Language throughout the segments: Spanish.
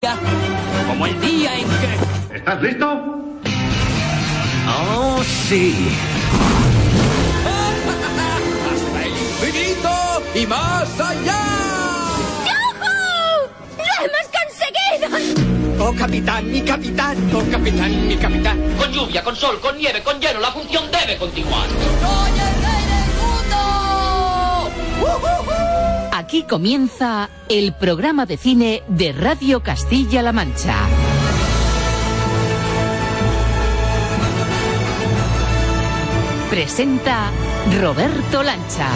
Como el día en que... ¿Estás listo? ¡Oh, sí! ¡Hasta el infinito y más allá! ¡Yujú! ¡Lo hemos conseguido! ¡Oh, capitán, mi capitán! ¡Oh, capitán, mi capitán! Con lluvia, con sol, con nieve, con hielo, la función debe continuar. ¡Soy Aquí comienza el programa de cine de Radio Castilla-La Mancha. Presenta Roberto Lancha.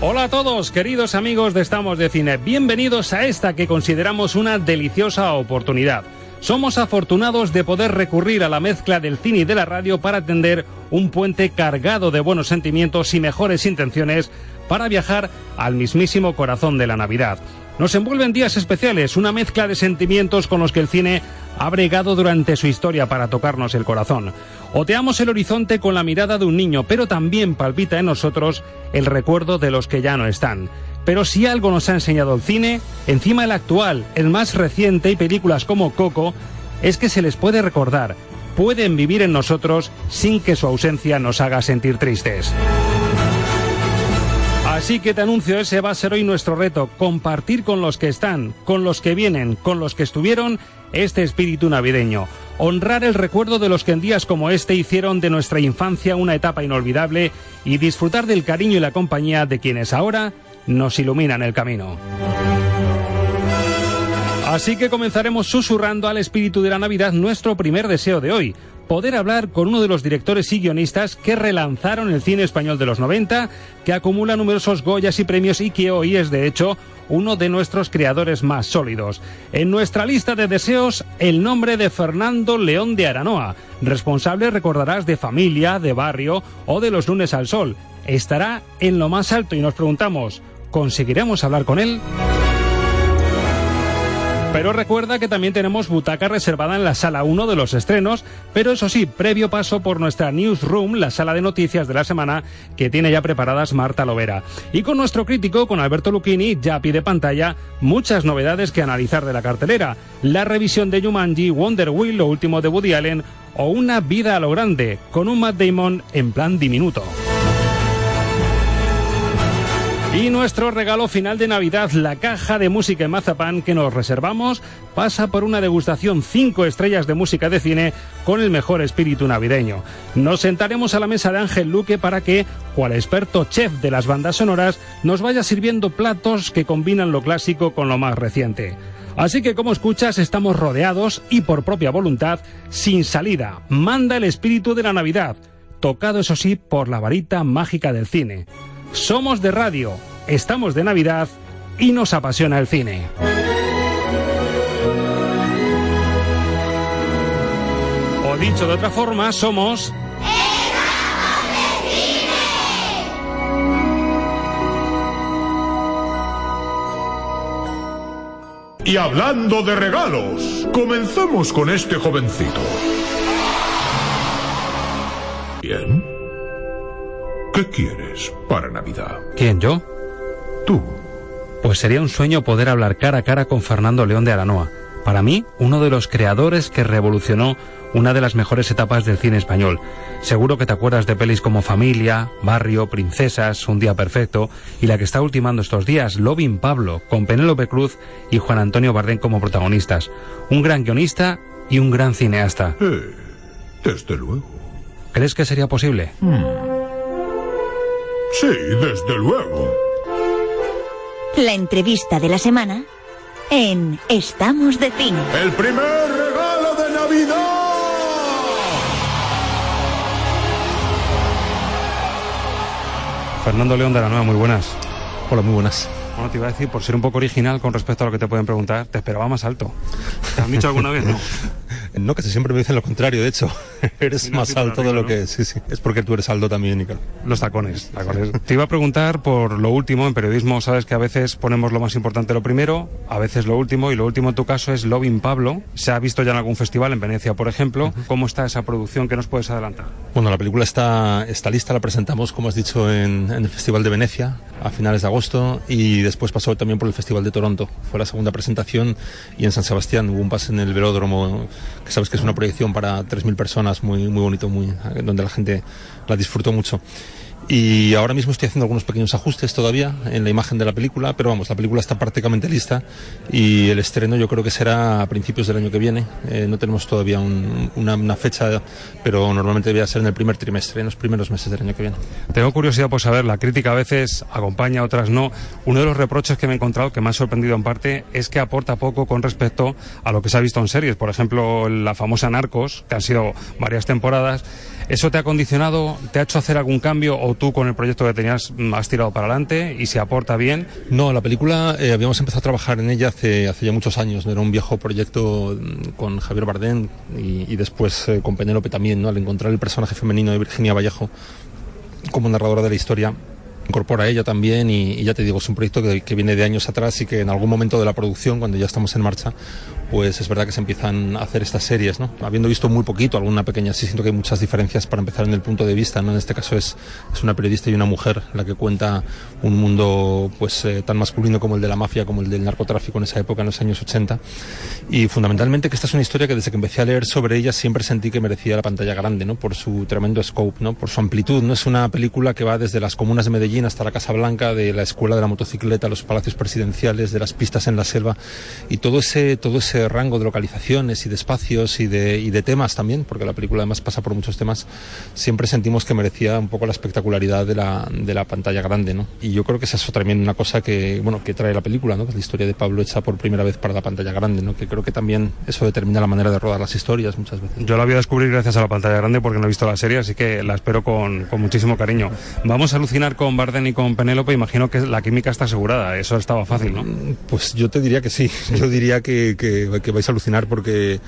Hola a todos, queridos amigos de Estamos de Cine. Bienvenidos a esta que consideramos una deliciosa oportunidad. Somos afortunados de poder recurrir a la mezcla del cine y de la radio para atender un puente cargado de buenos sentimientos y mejores intenciones para viajar al mismísimo corazón de la Navidad. Nos envuelven días especiales, una mezcla de sentimientos con los que el cine ha bregado durante su historia para tocarnos el corazón. Oteamos el horizonte con la mirada de un niño, pero también palpita en nosotros el recuerdo de los que ya no están. Pero si algo nos ha enseñado el cine, encima el actual, el más reciente y películas como Coco, es que se les puede recordar, pueden vivir en nosotros sin que su ausencia nos haga sentir tristes. Así que te anuncio, ese va a ser hoy nuestro reto, compartir con los que están, con los que vienen, con los que estuvieron, este espíritu navideño. Honrar el recuerdo de los que en días como este hicieron de nuestra infancia una etapa inolvidable y disfrutar del cariño y la compañía de quienes ahora nos iluminan el camino. Así que comenzaremos susurrando al espíritu de la Navidad nuestro primer deseo de hoy, poder hablar con uno de los directores y guionistas que relanzaron el cine español de los 90, que acumula numerosos Goyas y premios y que hoy es de hecho uno de nuestros creadores más sólidos. En nuestra lista de deseos, el nombre de Fernando León de Aranoa, responsable, recordarás, de familia, de barrio o de los lunes al sol. Estará en lo más alto y nos preguntamos, ¿conseguiremos hablar con él? Pero recuerda que también tenemos butaca reservada en la sala 1 de los estrenos, pero eso sí, previo paso por nuestra newsroom, la sala de noticias de la semana, que tiene ya preparadas Marta Lovera. Y con nuestro crítico, con Alberto Lucchini, ya pide pantalla muchas novedades que analizar de la cartelera. La revisión de Jumanji, Wonder Wheel, lo último de Woody Allen, o Una vida a lo grande, con un Matt Damon en plan diminuto. Y nuestro regalo final de Navidad, la caja de música en mazapán que nos reservamos, pasa por una degustación 5 estrellas de música de cine con el mejor espíritu navideño. Nos sentaremos a la mesa de Ángel Luque para que, cual experto chef de las bandas sonoras, nos vaya sirviendo platos que combinan lo clásico con lo más reciente. Así que como escuchas estamos rodeados y por propia voluntad, sin salida, manda el espíritu de la Navidad, tocado eso sí por la varita mágica del cine. Somos de radio, estamos de Navidad y nos apasiona el cine. O dicho de otra forma, somos... Y hablando de regalos, comenzamos con este jovencito. Bien. ¿Qué quieres para Navidad? ¿Quién, yo? Tú. Pues sería un sueño poder hablar cara a cara con Fernando León de Aranoa. Para mí, uno de los creadores que revolucionó una de las mejores etapas del cine español. Seguro que te acuerdas de pelis como Familia, Barrio, Princesas, Un Día Perfecto y la que está ultimando estos días, Lovin Pablo, con Penélope Cruz y Juan Antonio Bardén como protagonistas. Un gran guionista y un gran cineasta. Eh, desde luego. ¿Crees que sería posible? Sí, desde luego. La entrevista de la semana en Estamos de Cine. El primer regalo de Navidad. Fernando León de Aranoa, muy buenas. Hola, muy buenas. Bueno, te iba a decir, por ser un poco original con respecto a lo que te pueden preguntar, te esperaba más alto. ¿Te han dicho alguna vez, no? No, que siempre me dicen lo contrario, de hecho, eres más alto de lo que... Sí, sí, es porque tú eres alto también, Nicolás. Los tacones, tacones. Te iba a preguntar por lo último, en periodismo sabes que a veces ponemos lo más importante lo primero, a veces lo último, y lo último en tu caso es Loving Pablo. Se ha visto ya en algún festival, en Venecia, por ejemplo. ¿Cómo está esa producción? ¿Qué nos puedes adelantar? Bueno, la película está, está lista, la presentamos, como has dicho, en, en el Festival de Venecia a finales de agosto y después pasó también por el Festival de Toronto. Fue la segunda presentación y en San Sebastián hubo un pase en el velódromo, que sabes que es una proyección para 3.000 personas, muy, muy bonito, muy, donde la gente la disfrutó mucho. Y ahora mismo estoy haciendo algunos pequeños ajustes todavía en la imagen de la película, pero vamos, la película está prácticamente lista y el estreno yo creo que será a principios del año que viene. Eh, no tenemos todavía un, una, una, fecha, pero normalmente debería ser en el primer trimestre, en los primeros meses del año que viene. Tengo curiosidad por saber, la crítica a veces acompaña, otras no. Uno de los reproches que me he encontrado, que me ha sorprendido en parte, es que aporta poco con respecto a lo que se ha visto en series. Por ejemplo, la famosa Narcos, que han sido varias temporadas. ¿Eso te ha condicionado? ¿Te ha hecho hacer algún cambio o tú con el proyecto que tenías has tirado para adelante y se aporta bien? No, la película eh, habíamos empezado a trabajar en ella hace, ya muchos años. ¿no? Era un viejo proyecto con Javier Bardem y, y después eh, con Penélope también, ¿no? al encontrar el personaje femenino de Virginia Vallejo como narradora de la historia incorpora ella también y, y, ya te digo, es un proyecto que, que, viene de años atrás y que en algún momento de la producción, cuando ya estamos en marcha, pues es verdad que se empiezan a hacer estas series, ¿no? Habiendo visto muy poquito, alguna pequeña, sí siento que hay muchas diferencias para empezar en el punto de vista, ¿no? En este caso es, es una periodista y una mujer la que cuenta un mundo pues eh, tan masculino como el de la mafia, como el del narcotráfico en esa época, en los años 80. Y fundamentalmente que esta es una historia que desde que empecé a leer sobre ella siempre sentí que merecía la pantalla grande, ¿no? Por su tremendo scope, ¿no? Por su amplitud, ¿no? Es una película que va desde las comunas de Medellín hasta la Casa Blanca, de la escuela de la motocicleta, los palacios presidenciales, de las pistas en la selva y todo ese, todo ese rango de localizaciones y de espacios y de, y de temas también, porque la película además pasa por muchos temas, siempre sentimos que merecía un poco la espectacularidad de la, de la pantalla grande, ¿no? Y yo creo que esa es también una cosa que, bueno, que trae la película, ¿no? La historia de Pablo hecha por primera vez para la pantalla grande, ¿no? Que creo que también eso determina la manera de rodar las historias muchas veces. Yo la voy a descubrir gracias a la pantalla grande porque no he visto la serie, así que la espero con, con muchísimo cariño. Vamos a alucinar con Barden y con Penélope, imagino que la química está asegurada, eso estaba fácil, ¿no? Pues yo te diría que sí, yo diría que, que, vais a alucinar porque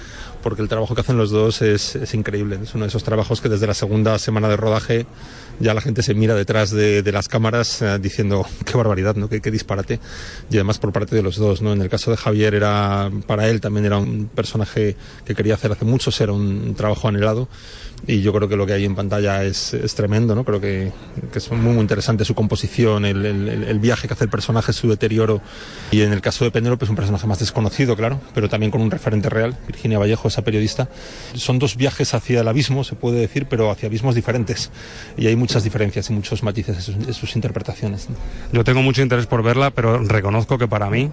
porque el trabajo que hacen los dos es, increíble. Es uno de esos trabajos que desde la segunda semana de rodaje ya la gente se mira detrás de, de las cámaras eh, diciendo qué barbaridad, ¿no? Qué, qué, disparate. Y además por parte de los dos, ¿no? En el caso de Javier era, para él también era un personaje que quería hacer hace muchos, era un trabajo anhelado y yo creo que lo que hay en pantalla es, es tremendo, ¿no? Creo que, que, es muy, muy interesante su composición, el, el, el, viaje que hace el personaje, su deterioro. Y en el caso de Penélope es un personaje más desconocido, claro, pero también con un referente real, Virginia Vallejo, esa periodista. Son dos viajes hacia el abismo, se puede decir, pero hacia abismos diferentes. Y hay muchas diferencias y muchos matices en sus, en sus interpretaciones. ¿no? Yo tengo mucho interés por verla, pero reconozco que para mí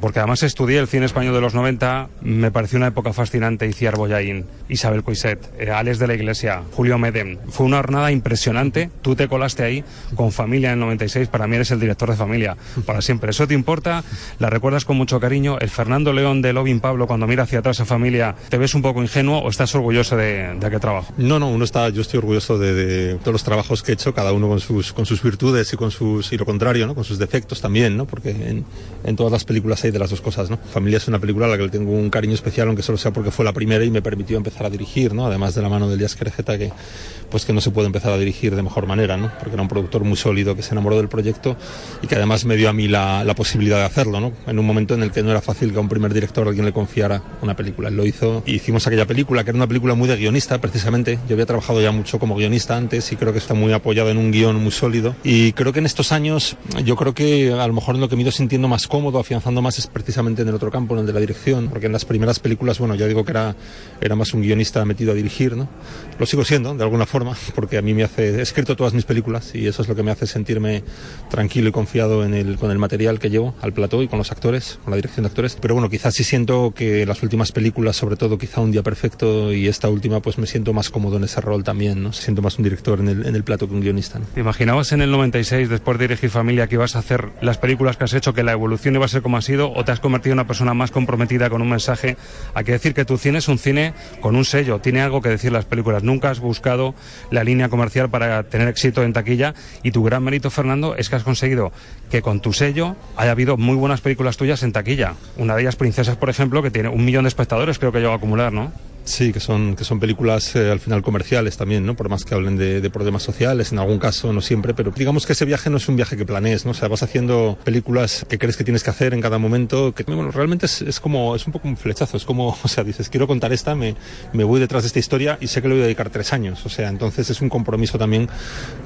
porque además estudié el cine español de los 90, me pareció una época fascinante Iciar Boyaín, Isabel Coiset, eh, Alex de la Iglesia, Julio Medem. Fue una jornada impresionante, tú te colaste ahí con familia en el 96, para mí eres el director de familia, para siempre. ¿Eso te importa? ¿La recuerdas con mucho cariño? ¿El Fernando León de Lovin Pablo cuando mira hacia atrás a familia, te ves un poco ingenuo o estás orgulloso de, de aquel trabajo? No, no, uno está, yo estoy orgulloso de, de, todos los trabajos que he hecho, cada uno con sus, con sus virtudes y con sus, y lo contrario, ¿no? Con sus defectos también, ¿no? Porque en, en todas las películas hay de las dos cosas, ¿no? Familia es una película a la que le tengo un cariño especial, aunque solo sea porque fue la primera y me permitió empezar a dirigir, ¿no? Además de la mano de Elías Querejeta, que pues que no se puede empezar a dirigir de mejor manera, ¿no? Porque era un productor muy sólido que se enamoró del proyecto y que además me dio a mí la, la posibilidad de hacerlo, ¿no? En un momento en el que no era fácil que a un primer director alguien le confiara una película. Él lo hizo y hicimos aquella película, que era una película muy de guionista, precisamente. Yo había trabajado ya mucho como guionista antes y creo que está muy apoyado en un guion muy sólido. Y creo que en estos años, yo creo que a lo mejor en lo que me he ido sintiendo más cómodo, afianzando más, es precisamente en el otro campo, en el de la dirección, porque en las primeras películas, bueno, ya digo que era, era más un guionista metido a dirigir, ¿no? Lo sigo siendo, de alguna forma, porque a mí me hace, he escrito todas mis películas y eso es lo que me hace sentirme tranquilo y confiado en el, con el material que llevo al plató y con los actores, con la dirección de actores. Pero bueno, quizás sí siento que las últimas películas, sobre todo quizá Un Día Perfecto y esta última, pues me siento más cómodo en ese rol también, ¿no? Siento más un director en el, en el plato que un guionista, ¿no? ¿Te imaginabas en el 96, después de dirigir Familia, que ibas a hacer las películas que has hecho, que la evolución iba a ser como ha sido, o te has convertido en una persona más comprometida con un mensaje? Hay que decir que tu cine es un cine con un sello, tiene algo que decir las películas. Nunca has buscado la línea comercial para tener éxito en taquilla y tu gran mérito, Fernando, es que has conseguido que con tu sello haya habido muy buenas películas tuyas en taquilla. Una de ellas, Princesas, por ejemplo, que tiene un millón de espectadores, creo que llegó a acumular, ¿no? Sí, que son, que son películas eh, al final comerciales también, ¿no? Por más que hablen de, de, problemas sociales, en algún caso, no siempre, pero digamos que ese viaje no es un viaje que planees, ¿no? O sea, vas haciendo películas que crees que tienes que hacer en cada momento, que bueno, realmente es, es como, es un poco un flechazo, es como, o sea, dices, quiero contar esta, me, me voy detrás de esta historia y sé que le voy a dedicar tres años, o sea, entonces es un compromiso también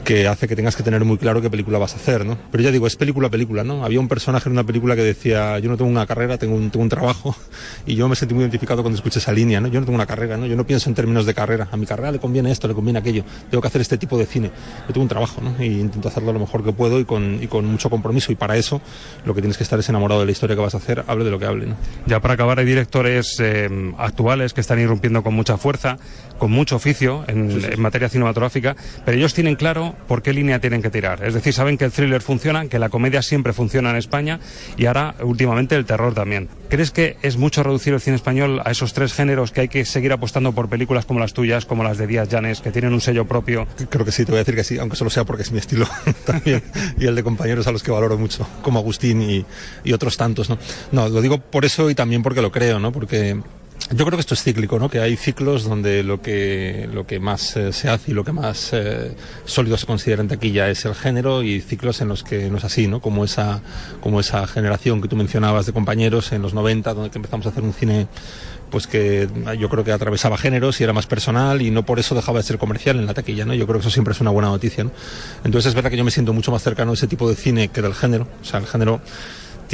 que hace que tengas que tener muy claro qué película vas a hacer, ¿no? Pero ya digo, es película película, ¿no? Había un personaje en una película que decía, yo no tengo una carrera, tengo un, tengo un trabajo, y yo me sentí muy identificado cuando escuché esa línea, ¿no? Yo no tengo una carrera, ¿no? Yo no pienso en términos de carrera. A mi carrera le conviene esto, le conviene aquello. Tengo que hacer este tipo de cine. Yo tengo un trabajo, ¿no? Y intento hacerlo lo mejor que puedo y con, y con mucho compromiso. Y para eso lo que tienes que estar es enamorado de la historia que vas a hacer, hable de lo que hable, ¿no? Ya para acabar, hay directores eh, actuales que están irrumpiendo con mucha fuerza, con mucho oficio en, sí, sí. en, materia cinematográfica, pero ellos tienen claro por qué línea tienen que tirar. Es decir, saben que el thriller funciona, que la comedia siempre funciona en España y ahora últimamente el terror también. ¿Crees que es mucho reducir el cine español a esos tres géneros que hay que seguir apostando por películas como las tuyas, como las de Díaz Llanes, que tienen un sello propio? Creo que sí, te voy a decir que sí, aunque solo sea porque es mi estilo también y el de compañeros a los que valoro mucho, como Agustín y, y otros tantos, ¿no? No, lo digo por eso y también porque lo creo, ¿no? Porque yo creo que esto es cíclico, ¿no? Que hay ciclos donde lo que, lo que más eh, se hace y lo que más eh, sólido se considera en taquilla es el género y ciclos en los que no es así, ¿no? Como esa, como esa generación que tú mencionabas de compañeros en los 90, donde empezamos a hacer un cine pues que yo creo que atravesaba géneros y era más personal y no por eso dejaba de ser comercial en la taquilla, ¿no? Yo creo que eso siempre es una buena noticia, ¿no? Entonces es verdad que yo me siento mucho más cercano a ese tipo de cine que del género, o sea, el género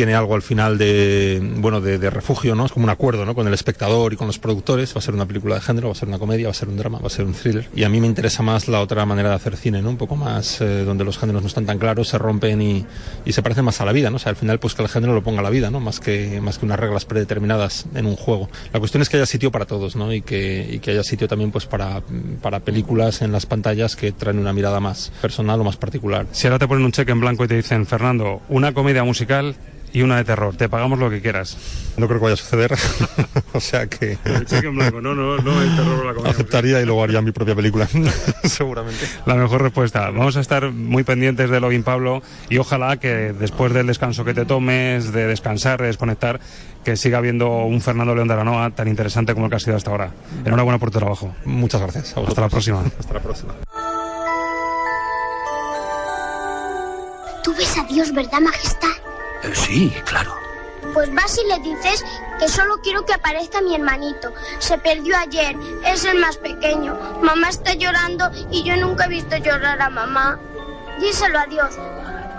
tiene algo al final de bueno de, de, refugio no es como un acuerdo no con el espectador y con los productores. Va a ser una película de género va a ser una comedia va a ser un drama va a ser un thriller. Y a mí me interesa más la otra manera de hacer cine no un poco más eh, donde los géneros no están tan claros se rompen y, y, se parecen más a la vida no o sea al final pues que el género lo ponga a la vida no más que más que unas reglas predeterminadas en un juego. La cuestión es que haya sitio para todos no y que, y que haya sitio también pues para para películas en las pantallas que traen una mirada más personal o más particular. Si ahora te ponen un cheque en blanco y te dicen Fernando una comedia musical y una de terror. Te pagamos lo que quieras. No creo que vaya a suceder. o sea que. El cheque en blanco, no, no, no, el terror la comedia. Aceptaría y luego haría mi propia película. Seguramente. La mejor respuesta. Vamos a estar muy pendientes de Login Pablo y ojalá que después del descanso que te tomes, de descansar, de desconectar, que siga habiendo un Fernando León de Aranoa tan interesante como el que ha sido hasta ahora. Enhorabuena por tu trabajo. Muchas gracias. Hasta la próxima. Hasta la próxima. Tú ves a Dios, ¿verdad, Majestad? Eh, sí, claro. Pues vas y le dices que solo quiero que aparezca mi hermanito. Se perdió ayer, es el más pequeño. Mamá está llorando y yo nunca he visto llorar a mamá. Díselo a Dios.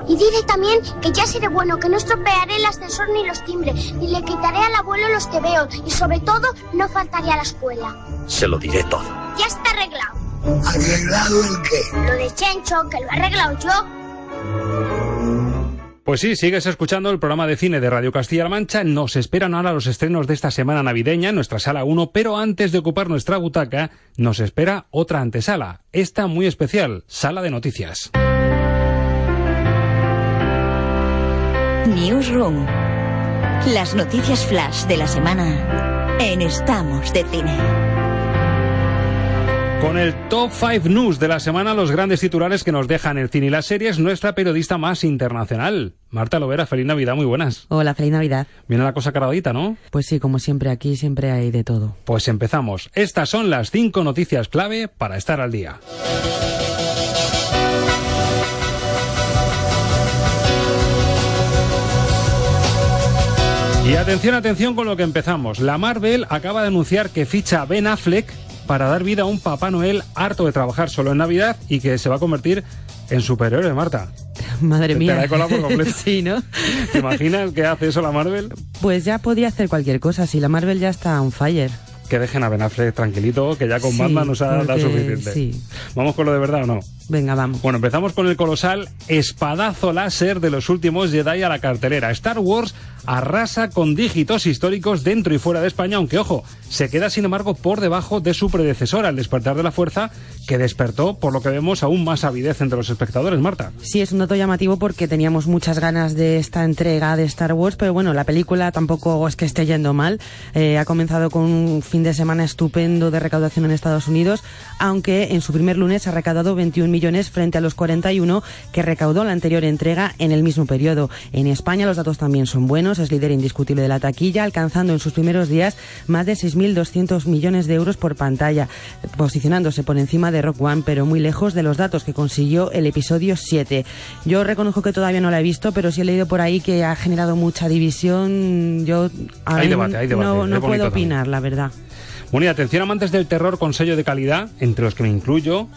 Y dile también que ya seré bueno, que no estropearé el ascensor ni los timbres, ni le quitaré al abuelo los tebeos, y sobre todo no faltaré a la escuela. Se lo diré todo. Ya está arreglado. ¿Arreglado el qué? Lo de Chencho, que lo he arreglado yo. Pues sí, sigues escuchando el programa de cine de Radio Castilla-La Mancha. Nos esperan ahora los estrenos de esta semana navideña en nuestra sala 1, pero antes de ocupar nuestra butaca, nos espera otra antesala, esta muy especial, sala de noticias. Newsroom. Las noticias flash de la semana en Estamos de Cine. Con el Top 5 News de la semana, los grandes titulares que nos dejan el cine y las series, nuestra periodista más internacional. Marta Lovera, feliz Navidad, muy buenas. Hola, feliz Navidad. Viene la cosa cargadita, ¿no? Pues sí, como siempre aquí, siempre hay de todo. Pues empezamos. Estas son las cinco noticias clave para estar al día. Y atención, atención con lo que empezamos. La Marvel acaba de anunciar que ficha Ben Affleck para dar vida a un Papá Noel harto de trabajar solo en Navidad y que se va a convertir en superhéroe, Marta. Madre mía. Te la he colado por completo. sí, ¿no? ¿Te imaginas que hace eso la Marvel? Pues ya podía hacer cualquier cosa, si la Marvel ya está on fire. Que dejen a Ben Affleck tranquilito, que ya con Sí, Batman nos ha dado suficiente. sí. ¿Vamos con lo de verdad o no? Venga, vamos. Bueno, empezamos con el colosal espadazo láser de los últimos Jedi a la cartelera. Star Wars arrasa con dígitos históricos dentro y fuera de España, aunque ojo, se queda sin embargo por debajo de su predecesora, el despertar de la fuerza, que despertó, por lo que vemos, aún más avidez entre los espectadores, Marta. Sí, es un dato llamativo porque teníamos muchas ganas de esta entrega de Star Wars, pero bueno, la película tampoco es que esté yendo mal. Eh, ha comenzado con un fin de semana estupendo de recaudación en Estados Unidos, aunque en su primer lunes ha recaudado 21 millones frente a los 41 que recaudó la anterior entrega en el mismo periodo. En España los datos también son buenos, es líder indiscutible de la taquilla, alcanzando en sus primeros días más de 6.200 millones de euros por pantalla, posicionándose por encima de Rock One, pero muy lejos de los datos que consiguió el episodio 7. Yo reconozco que todavía no la he visto, pero sí he leído por ahí que ha generado mucha división. Yo hay debate, hay debate. no, no puedo opinar, la verdad. Bueno, y atención amantes del terror con sello de calidad, entre los que me incluyo,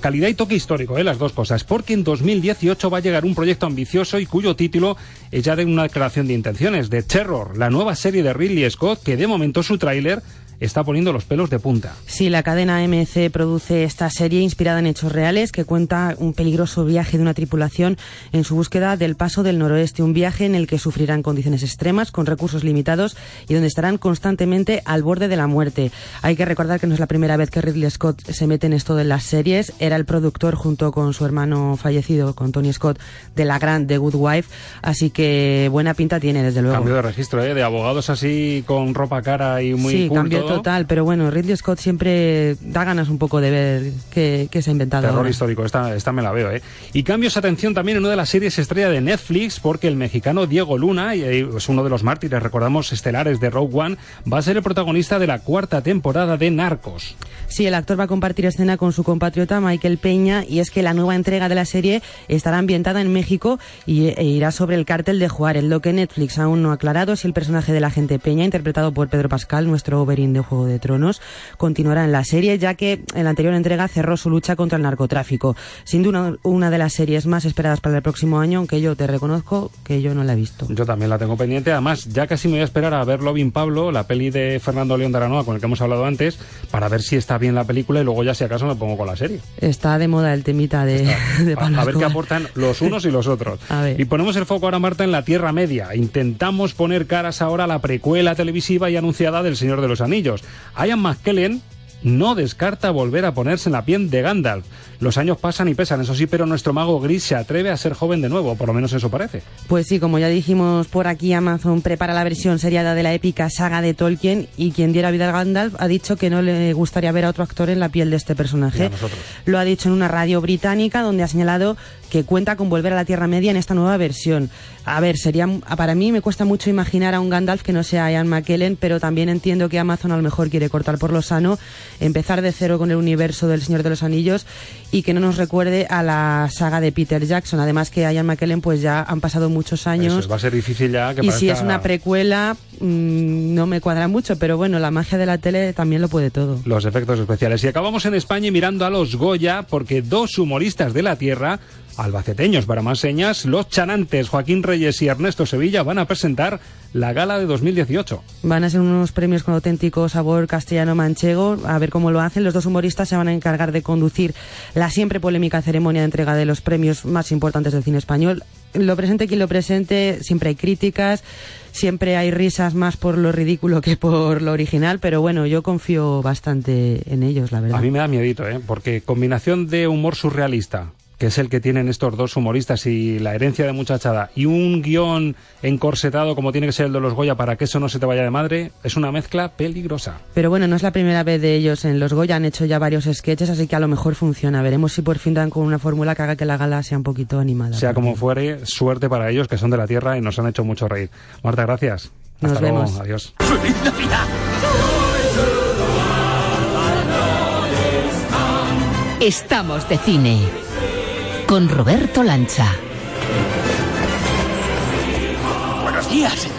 calidad y toque histórico, ¿eh? las dos cosas, porque en 2018 va a llegar un proyecto ambicioso y cuyo título es ya de una declaración de intenciones, de Terror, la nueva serie de Ridley Scott, que de momento su tráiler está poniendo los pelos de punta. Sí, la cadena AMC produce esta serie inspirada en hechos reales que cuenta un peligroso viaje de una tripulación en su búsqueda del paso del noroeste, un viaje en el que sufrirán condiciones extremas, con recursos limitados y donde estarán constantemente al borde de la muerte. Hay que recordar que no es la primera vez que Ridley Scott se mete en esto de las series. Era el productor junto con su hermano fallecido, con Tony Scott, de la gran The Good Wife, así que buena pinta tiene, desde luego. Cambio de registro, ¿eh? de abogados así con ropa cara y muy sí, total, pero bueno, Ridley Scott siempre da ganas un poco de ver qué, se ha inventado. Terror histórico, esta, esta me la veo, ¿eh? Y cambios atención también en una de las series estrella de Netflix, porque el mexicano Diego Luna, y es uno de los mártires, recordamos, estelares de Rogue One, va a ser el protagonista de la cuarta temporada de Narcos. Sí, el actor va a compartir escena con su compatriota Michael Peña, y es que la nueva entrega de la serie estará ambientada en México y e irá sobre el cártel de Juárez, lo que Netflix aún no ha aclarado si el personaje de la agente Peña, interpretado por Pedro Pascal, nuestro Oberyn de Juego de Tronos continuará en la serie, ya que en la anterior entrega cerró su lucha contra el narcotráfico. Sin duda, una de las series más esperadas para el próximo año, aunque yo te reconozco que yo no la he visto. Yo también la tengo pendiente. Además, ya casi me voy a esperar a ver Loving Pablo, la peli de Fernando León de Aranoa, con el que hemos hablado antes, para ver si está bien la película y luego ya si acaso me pongo con la serie. Está de moda el temita de, A, ver qué aportan los unos y los otros. Y ponemos el foco ahora, Marta, en la Tierra Media. Intentamos poner caras ahora a la precuela televisiva y anunciada del Señor de los Anillos. Ian McKellen no descarta volver a ponerse en la piel de Gandalf. Los años pasan y pesan, eso sí, pero nuestro mago gris se atreve a ser joven de nuevo, por lo menos eso parece. Pues sí, como ya dijimos por aquí, Amazon prepara la versión seriada de la épica saga de Tolkien y quien diera vida a Gandalf ha dicho que no le gustaría ver a otro actor en la piel de este personaje. Lo ha dicho en una radio británica donde ha señalado que cuenta con volver a la Tierra Media en esta nueva versión. A ver, sería para mí me cuesta mucho imaginar a un Gandalf que no sea Ian McKellen, pero también entiendo que Amazon a lo mejor quiere cortar por lo sano, empezar de cero con el universo del Señor de los Anillos y que no nos recuerde a la saga de Peter Jackson. Además que Ian McKellen pues ya han pasado muchos años. va a ser difícil ya que Y si es una precuela mm, no me cuadra mucho, pero bueno, la magia de la tele también lo puede todo. Los efectos especiales. Y acabamos en España mirando a los Goya porque dos humoristas de la Tierra albaceteños. Para más señas, los chanantes Joaquín Reyes y Ernesto Sevilla van a presentar la gala de 2018. Van a ser unos premios con auténtico sabor castellano-manchego. A ver cómo lo hacen. Los dos humoristas se van a encargar de conducir la siempre polémica ceremonia de entrega de los premios más importantes del cine español. Lo presente quien lo presente, siempre hay críticas, siempre hay risas más por lo ridículo que por lo original, pero bueno, yo confío bastante en ellos, la verdad. A mí me da miedito, ¿eh? porque combinación de humor surrealista, que es el que tienen estos dos humoristas y la herencia de muchachada, y un guion encorsetado como tiene que ser el de los Goya para que eso no se te vaya de madre, es una mezcla peligrosa. Pero bueno, no es la primera vez de ellos en los Goya, han hecho ya varios sketches, así que a lo mejor funciona. Veremos si por fin dan con una fórmula que haga que la gala sea un poquito animada. Sea como fuere, suerte para ellos que son de la tierra y nos han hecho mucho reír. Marta, gracias. Nos vemos. Adiós. Estamos de cine con Roberto Lancha. Buenos días, señor.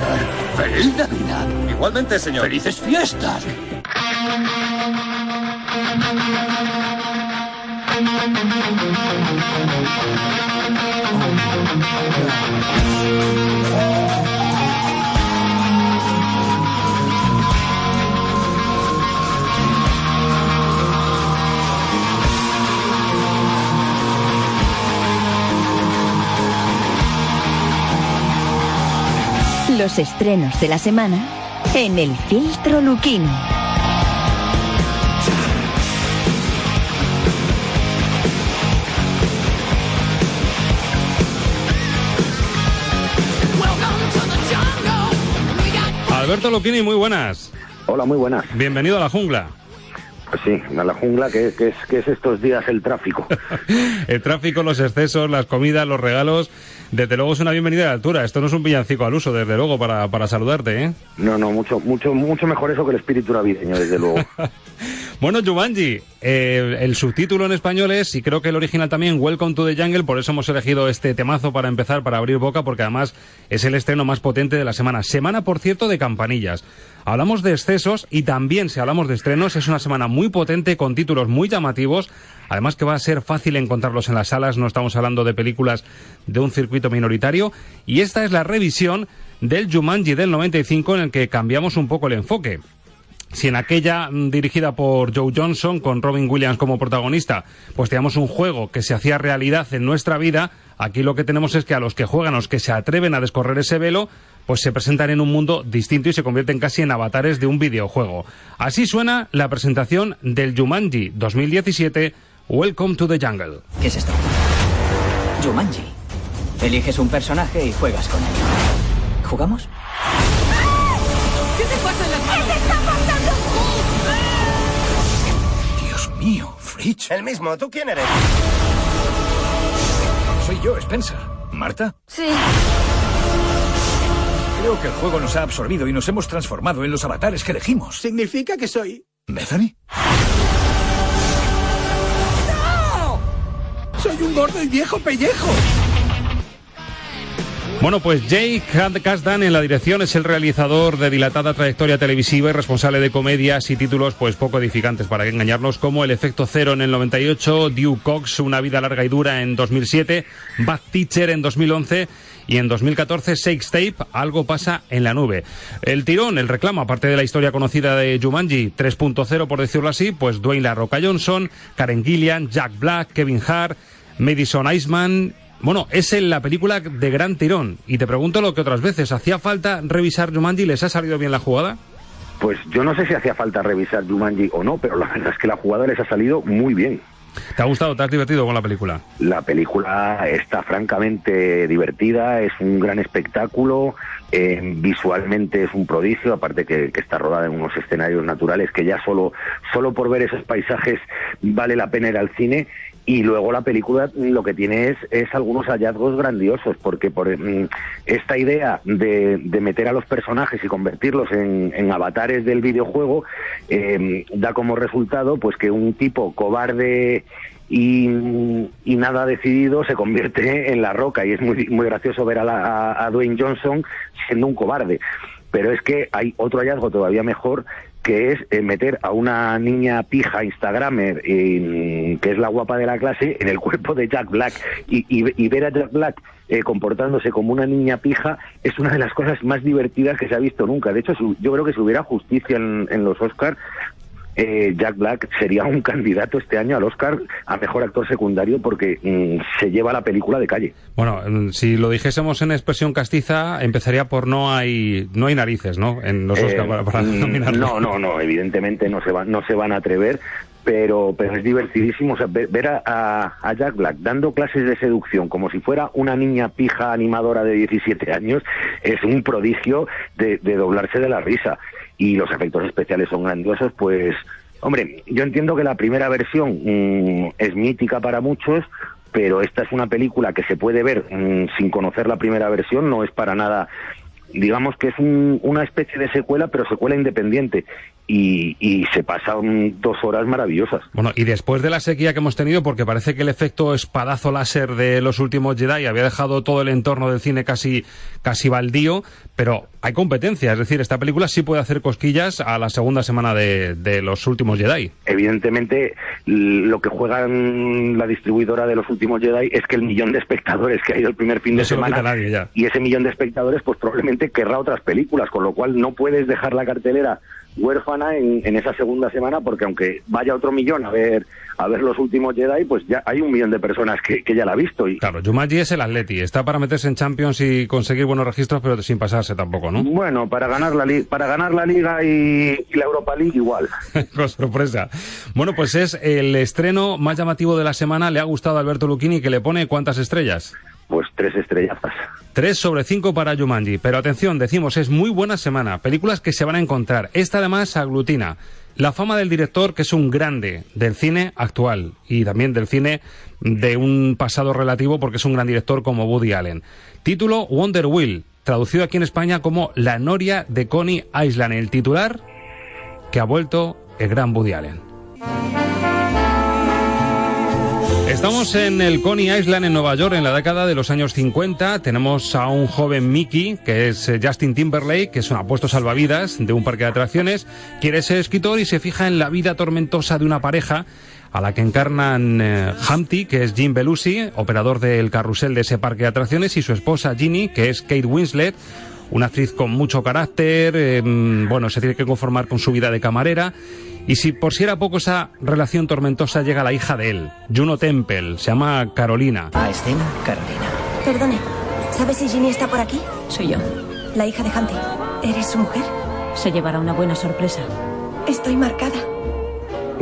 ¡Feliz Navidad! Igualmente, señor. ¡Felices fiestas! Los estrenos de la semana en el filtro Luquín. Alberto Luquini, muy buenas. Hola, muy buenas. Bienvenido a la jungla. Sí, a la jungla, que, que es, que es estos días el tráfico. el tráfico, los excesos, las comidas, los regalos. Desde luego es una bienvenida de altura. Esto no es un villancico al uso, desde luego, para, para saludarte, ¿eh? No, no, mucho, mucho, mucho mejor eso que el espíritu navideño, desde luego. Bueno, Jumanji, eh, el subtítulo en español es, y creo que el original también, Welcome to the Jungle, por eso hemos elegido este temazo para empezar, para abrir boca, porque además es el estreno más potente de la semana. Semana, por cierto, de campanillas. Hablamos de excesos y también, si hablamos de estrenos, es una semana muy potente con títulos muy llamativos. Además que va a ser fácil encontrarlos en las salas, no estamos hablando de películas de un circuito minoritario. Y esta es la revisión del Jumanji del 95 en el que cambiamos un poco el enfoque. Si en aquella mm, dirigida por Joe Johnson, con Robin Williams como protagonista, pues teníamos un juego que se hacía realidad en nuestra vida, aquí lo que tenemos es que a los que juegan, los que se atreven a descorrer ese velo, pues se presentan en un mundo distinto y se convierten casi en avatares de un videojuego. Así suena la presentación del Jumanji 2017, Welcome to the Jungle. ¿Qué es esto? Jumanji. Eliges un personaje y juegas con él. ¿Jugamos? El mismo. ¿Tú quién eres? Soy yo, Spencer. ¿Marta? Sí. Creo que el juego nos ha absorbido y nos hemos transformado en los avatares que elegimos. ¿Significa que soy...? ¿Bethany? ¡No! ¡Soy un gordo y viejo pellejo! Bueno, pues Jake Kasdan en la dirección es el realizador de dilatada trayectoria televisiva y responsable de comedias y títulos pues poco edificantes para engañarnos como El efecto cero en el 98, Duke Cox, Una vida larga y dura en 2007, Bad Teacher en 2011 y en 2014 Shakes Tape, Algo pasa en la nube. El tirón, el reclamo, aparte de la historia conocida de Jumanji 3.0 por decirlo así, pues Dwayne La Roca Johnson, Karen Gillian, Jack Black, Kevin Hart, Madison Iceman bueno, es en la película de gran tirón. Y te pregunto lo que otras veces, ¿hacía falta revisar Jumanji? ¿Les ha salido bien la jugada? Pues yo no sé si hacía falta revisar Jumanji o no, pero la verdad es que la jugada les ha salido muy bien. ¿Te ha gustado? ¿Te has divertido con la película? La película está francamente divertida, es un gran espectáculo, eh, visualmente es un prodigio, aparte que, que, está rodada en unos escenarios naturales que ya solo, solo por ver esos paisajes vale la pena ir al cine y luego la película lo que tiene es, es algunos hallazgos grandiosos, porque por mm, esta idea de, de, meter a los personajes y convertirlos en, en avatares del videojuego eh, da como resultado pues que un tipo cobarde y, nada decidido se convierte en la roca y es muy, muy gracioso ver a, la, a Dwayne Johnson siendo un cobarde. Pero es que hay otro hallazgo todavía mejor que es eh, meter a una niña pija Instagramer, eh, que es la guapa de la clase, en el cuerpo de Jack Black. Y, y, ver a Jack Black eh, comportándose como una niña pija es una de las cosas más divertidas que se ha visto nunca. De hecho, yo creo que si hubiera justicia en, en los Oscars, eh, Jack Black sería un candidato este año al Oscar a mejor actor secundario porque mm, se lleva la película de calle. Bueno, mm, si lo dijésemos en expresión castiza, empezaría por no hay no hay narices, ¿no? En los Oscar Eh, para, para mm, nominarlo. no, no, no, evidentemente no se van, no se van a atrever, pero, pero es divertidísimo o sea, ver, a, a Jack Black dando clases de seducción como si fuera una niña pija animadora de 17 años es un prodigio de, de doblarse de la risa y los efectos especiales son grandiosos, pues, hombre, yo entiendo que la primera versión mmm, es mítica para muchos, pero esta es una película que se puede ver mmm, sin conocer la primera versión, no es para nada digamos que es un, una especie de secuela, pero secuela independiente. Y, y, se pasan dos horas maravillosas. Bueno, y después de la sequía que hemos tenido, porque parece que el efecto espadazo láser de los últimos Jedi había dejado todo el entorno del cine casi, casi baldío, pero hay competencia, es decir, esta película sí puede hacer cosquillas a la segunda semana de, de los últimos Jedi. Evidentemente, lo que juega la distribuidora de los últimos Jedi es que el millón de espectadores que ha ido el primer fin no de semana, nadie ya. y ese millón de espectadores, pues probablemente querrá otras películas, con lo cual no puedes dejar la cartelera huérfana en, en, esa segunda semana porque aunque vaya otro millón a ver a ver los últimos Jedi pues ya hay un millón de personas que, que ya la ha visto y claro Jumanji es el Atleti está para meterse en Champions y conseguir buenos registros pero sin pasarse tampoco ¿no? bueno para ganar la para ganar la Liga y, y la Europa League igual. Con sorpresa. Bueno pues es el estreno más llamativo de la semana. Le ha gustado a Alberto Lucchini que le pone cuántas estrellas pues tres estrellazas. Tres sobre cinco para Jumanji. Pero atención, decimos, es muy buena semana. Películas que se van a encontrar. Esta además aglutina la fama del director, que es un grande del cine actual y también del cine de un pasado relativo, porque es un gran director como Woody Allen. Título Wonder Wheel, traducido aquí en España como La Noria de Coney Island. El titular que ha vuelto el gran Woody Allen. Estamos en el Coney Island en Nueva York en la década de los años 50. Tenemos a un joven Mickey, que es eh, Justin Timberlake, que es un apuesto salvavidas de un parque de atracciones. Quiere ser escritor y se fija en la vida tormentosa de una pareja a la que encarnan eh, Humpty, que es Jim Belushi, operador del carrusel de ese parque de atracciones, y su esposa Ginny, que es Kate Winslet, una actriz con mucho carácter, eh, bueno, se tiene que conformar con su vida de camarera y si por si era poco esa relación tormentosa llega la hija de él, Juno Temple, se llama Carolina. A escena, Carolina. Perdone, ¿sabes si Ginny está por aquí? Soy yo. La hija de Humpty. ¿Eres su mujer? Se llevará una buena sorpresa. Estoy marcada.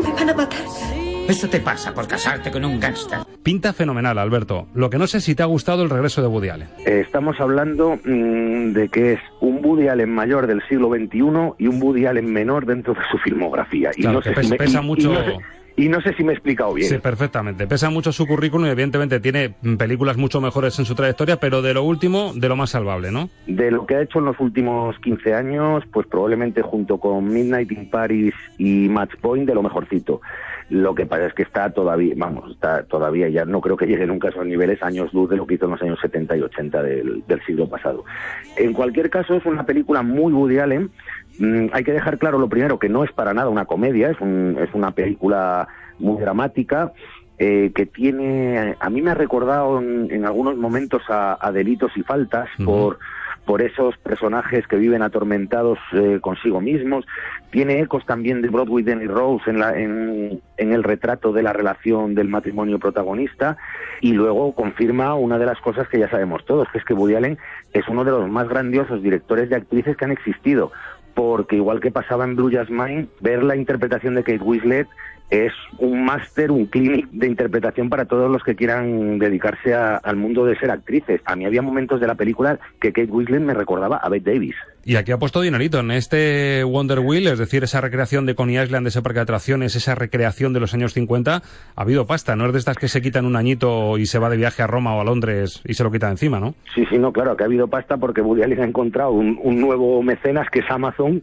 Me van a matar. Eso te pasa por casarte con un gángster. Pinta fenomenal, Alberto. Lo que no sé si te ha gustado el regreso de Woody Allen. Eh, estamos hablando mmm, de que es un Woody Allen mayor del siglo XXI y un Woody Allen menor dentro de su filmografía. Y Claro, no que sé pesa, si me, pesa y- y mucho... no sé- y no sé si me he explicado bien. Sí, perfectamente. Pesa mucho su currículum y evidentemente tiene mm, películas mucho mejores en su trayectoria, pero de lo último, de lo más salvable, ¿no? De lo que ha hecho en los últimos 15 años, pues probablemente junto con Midnight in Paris y Match Point de lo mejorcito. Lo que pasa es que está todavía, vamos, está todavía, ya no creo que llegue nunca a esos niveles, años luz de lo que hizo en los años 70 y 80 del, del siglo pasado. En cualquier caso, es una película muy Woody Allen. Mm, hay que dejar claro lo primero, que no es para nada una comedia, es, un- es una película muy dramática. eh, que tiene, a mí me ha recordado en, en algunos momentos a, a Delitos y Faltas por, por esos personajes que viven atormentados eh, consigo mismos. Tiene ecos también de Broadway Danny Rose en, la, en, en el retrato de la relación del matrimonio protagonista y luego confirma una de las cosas que ya sabemos todos, que es que Woody Allen es uno de los más grandiosos directores de actrices que han existido, porque igual que pasaba en Blue Jasmine, ver la interpretación de Kate Winslet es un máster, un clinic de interpretación para todos los que quieran dedicarse a- al mundo de ser actrices. A mí había momentos de la película que Kate Winslet me recordaba a Bette Davis. Y aquí ha puesto dinerito en este Wonder Wheel, es decir, esa recreación de Coney Island, de ese parque de atracciones, esa recreación de los años 50, ha habido pasta, no es de estas que se quitan un añito y se va de viaje a Roma o a Londres y se lo quita encima, ¿no? Sí, sí, no, claro, que ha habido pasta porque Woody Allen ha encontrado un, un nuevo mecenas que es Amazon,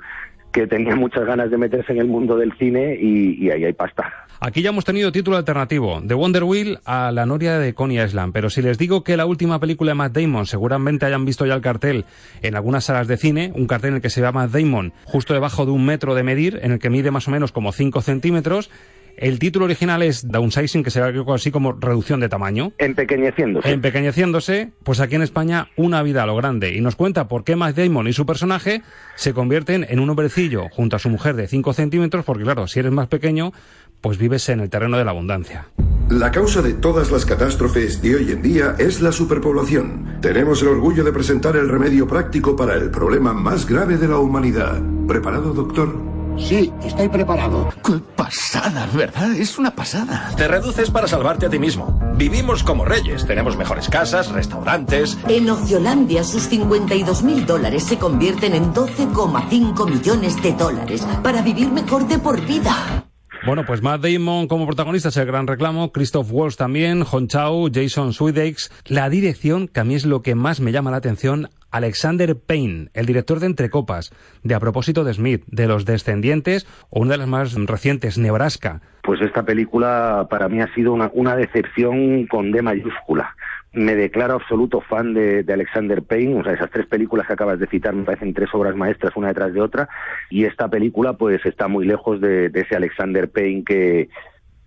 que tenía muchas ganas de meterse en el mundo del cine y, ahí hay pasta. Aquí ya hemos tenido título alternativo, de Wonder Wheel a La Noria de Coney Island, pero si les digo que la última película de Matt Damon, seguramente hayan visto ya el cartel en algunas salas de cine, un cartel en el que se ve a Matt Damon justo debajo de un metro de medir, en el que mide más o menos como 5 centímetros, el título original es Downsizing, que será algo así como reducción de tamaño. Empequeñeciéndose. Empequeñeciéndose, pues aquí en España una vida a lo grande. Y nos cuenta por qué Matt Damon y su personaje se convierten en un hombrecillo junto a su mujer de 5 centímetros, porque claro, si eres más pequeño, pues vives en el terreno de la abundancia. La causa de todas las catástrofes de hoy en día es la superpoblación. Tenemos el orgullo de presentar el remedio práctico para el problema más grave de la humanidad. ¿Preparado, doctor? Sí, estoy preparado. Qué pasada, ¿verdad? Es una pasada. Te reduces para salvarte a ti mismo. Vivimos como reyes, tenemos mejores casas, restaurantes. En Ociolandia sus 52 mil dólares se convierten en 12,5 millones de dólares para vivir mejor de por vida. Bueno, pues Matt Damon como protagonista es el gran reclamo, Christoph Waltz también, Hon Chao, Jason Sudeikis. La dirección, que a mí es lo que más me llama la atención, Alexander Payne, el director de Entre Copas, de A propósito de Smith, de Los Descendientes, o una de las más recientes, Nebraska. Pues esta película para mí ha sido una, una decepción con D mayúscula. Me declaro absoluto fan de, de Alexander Payne, o sea, esas tres películas que acabas de citar me parecen tres obras maestras una detrás de otra, y esta película pues está muy lejos de, de ese Alexander Payne que,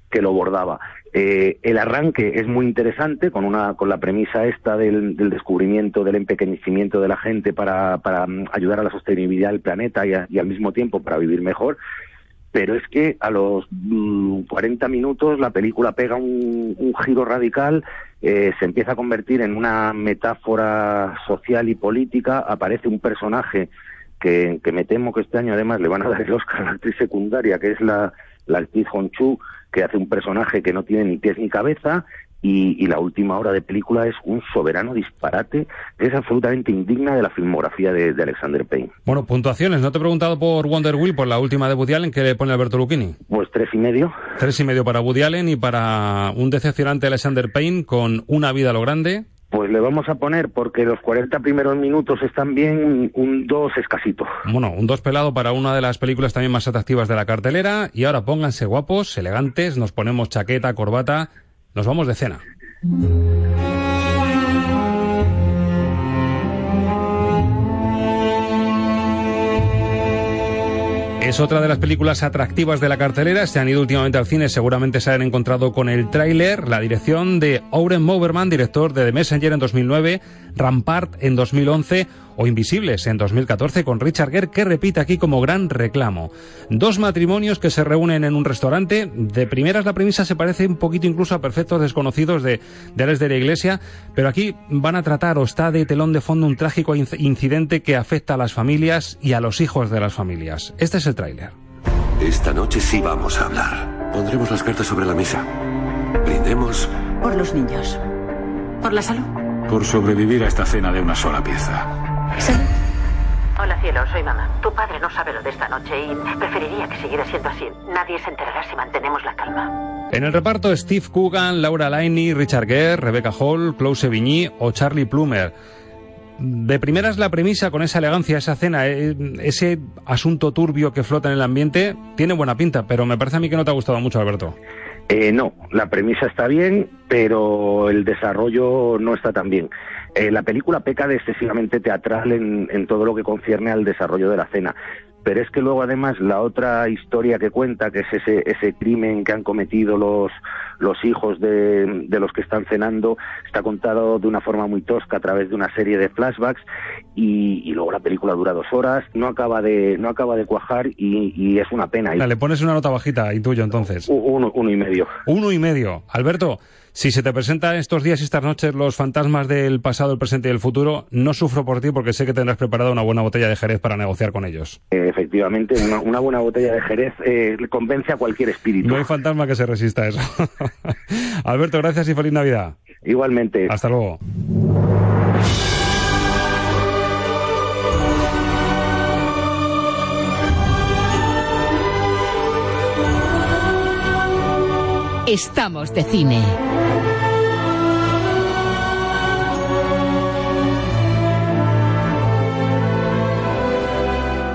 que lo bordaba. Eh, el arranque es muy interesante con una con la premisa esta del, del descubrimiento, del empequeñecimiento de la gente para, para mm, ayudar a la sostenibilidad del planeta y, a- y al mismo tiempo para vivir mejor. Pero es que a los mm, 40 minutos la película pega un, un giro radical, eh, se empieza a convertir en una metáfora social y política, aparece un personaje que, que me temo que este año además le van a dar el Oscar a la actriz secundaria, que es la, la actriz Hon Chu, que hace un personaje que no tiene ni pies ni cabeza, y, y la última hora de película es un soberano disparate que es absolutamente indigna de la filmografía de, de Alexander Payne. Bueno, puntuaciones. No te he preguntado por Wonder Wheel, por la última de Woody Allen, que le pone Alberto Lucchini. Pues tres y medio. Tres y medio para Woody Allen y para un decepcionante Alexander Payne con Una vida a lo grande. Pues le vamos a poner, porque los 40 primeros minutos están bien, un 2 escasito. Bueno, un 2 pelado para una de las películas también más atractivas de la cartelera. Y ahora pónganse guapos, elegantes, nos ponemos chaqueta, corbata, nos vamos de cena. Es otra de las películas atractivas de la cartelera. Se han ido últimamente al cine, seguramente se han encontrado con el tráiler, la dirección de Oren Moberman, director de The Messenger en 2009, Rampart en 2011 o Invisibles en 2014 con Richard Gere que repite aquí como gran reclamo. Dos matrimonios que se reúnen en un restaurante. De primeras la premisa se parece un poquito incluso a Perfectos Desconocidos de, de Alex de la Iglesia, pero aquí van a tratar o está de telón de fondo un trágico incidente que afecta a las familias y a los hijos de las familias. Este es el tráiler. Esta noche sí vamos a hablar. Pondremos las cartas sobre la mesa. Brindemos. Por los niños. Por la salud. Por sobrevivir a esta cena de una sola pieza. Hola cielo, soy mamá. Tu padre no sabe lo de esta noche y preferiría que siguiera siendo así. Nadie se enterará si mantenemos la calma. En el reparto Steve Coogan, Laura Linney, Richard Gere, Rebecca Hall, Klaus Sevigny o Charlie Plummer. De primeras la premisa con esa elegancia, esa cena, eh, ese asunto turbio que flota en el ambiente, tiene buena pinta, pero me parece a mí que no te ha gustado mucho, Alberto. Eh, no, la premisa está bien, pero el desarrollo no está tan bien. Eh, la película peca de excesivamente teatral en, en, todo lo que concierne al desarrollo de la cena. Pero es que luego además la otra historia que cuenta, que es ese, ese crimen que han cometido los, los hijos de, de los que están cenando, está contado de una forma muy tosca a través de una serie de flashbacks y, y luego la película dura dos horas, no acaba de, no acaba de cuajar y, y es una pena. Le pones una nota bajita, intuyo entonces. Uno, uno y medio. Uno y medio. Alberto, si se te presentan estos días y estas noches los fantasmas del pasado, el presente y el futuro, no sufro por ti porque sé que tendrás preparada una buena botella de Jerez para negociar con ellos. Eh, efectivamente, una, una, buena botella de Jerez eh, convence a cualquier espíritu. No hay fantasma que se resista a eso. Alberto, gracias y feliz Navidad. Igualmente. Hasta luego. Estamos de cine.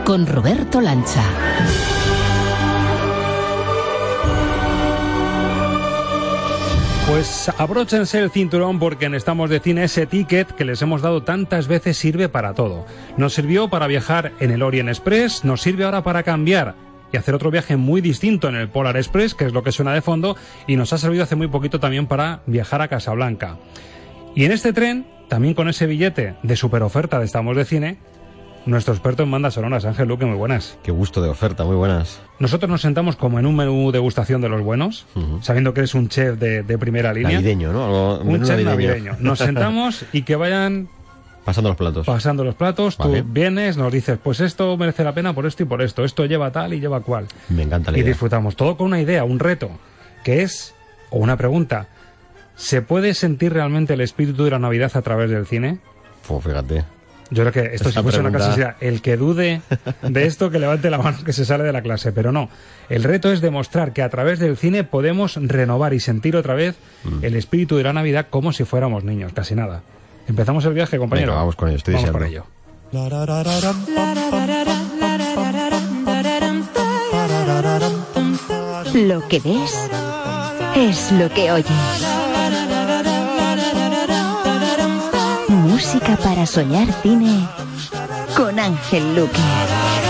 Con Roberto Lancha. Pues abróchense el cinturón porque en Estamos de Cine ese ticket que les hemos dado tantas veces sirve para todo. Nos sirvió para viajar en el Orient Express, nos sirve ahora para cambiar y hacer otro viaje muy distinto en el Polar Express, que es lo que suena de fondo, y nos ha servido hace muy poquito también para viajar a Casablanca. Y en este tren, también con ese billete de super oferta de Estamos de Cine, nuestro experto en bandas sonoras, Ángel Luque, muy buenas. Qué gusto de oferta, muy buenas. Nosotros nos sentamos como en un menú degustación de los buenos, uh -huh. sabiendo que eres un chef de, de primera línea. Navideño, ¿no? Algo, un chef navideño. navideño. Nos sentamos y que vayan Pasando los platos. Pasando los platos, vale. tú vienes, nos dices, pues esto merece la pena por esto y por esto, esto lleva tal y lleva cual. Me encanta la y idea. disfrutamos todo con una idea, un reto, que es, o una pregunta, ¿se puede sentir realmente el espíritu de la Navidad a través del cine? Pues fíjate. Yo creo que esto Esa si fuese pregunta... una clase sería el que dude de esto que levante la mano que se sale de la clase, pero no. El reto es demostrar que a través del cine podemos renovar y sentir otra vez Mm. el espíritu de la Navidad como si fuéramos niños, casi nada. Empezamos el viaje, compañero. Venga, vamos con ello, estoy vamos deseando. con ello. Lo que ves es lo que oyes. Para soñar cine con Ángel Luque.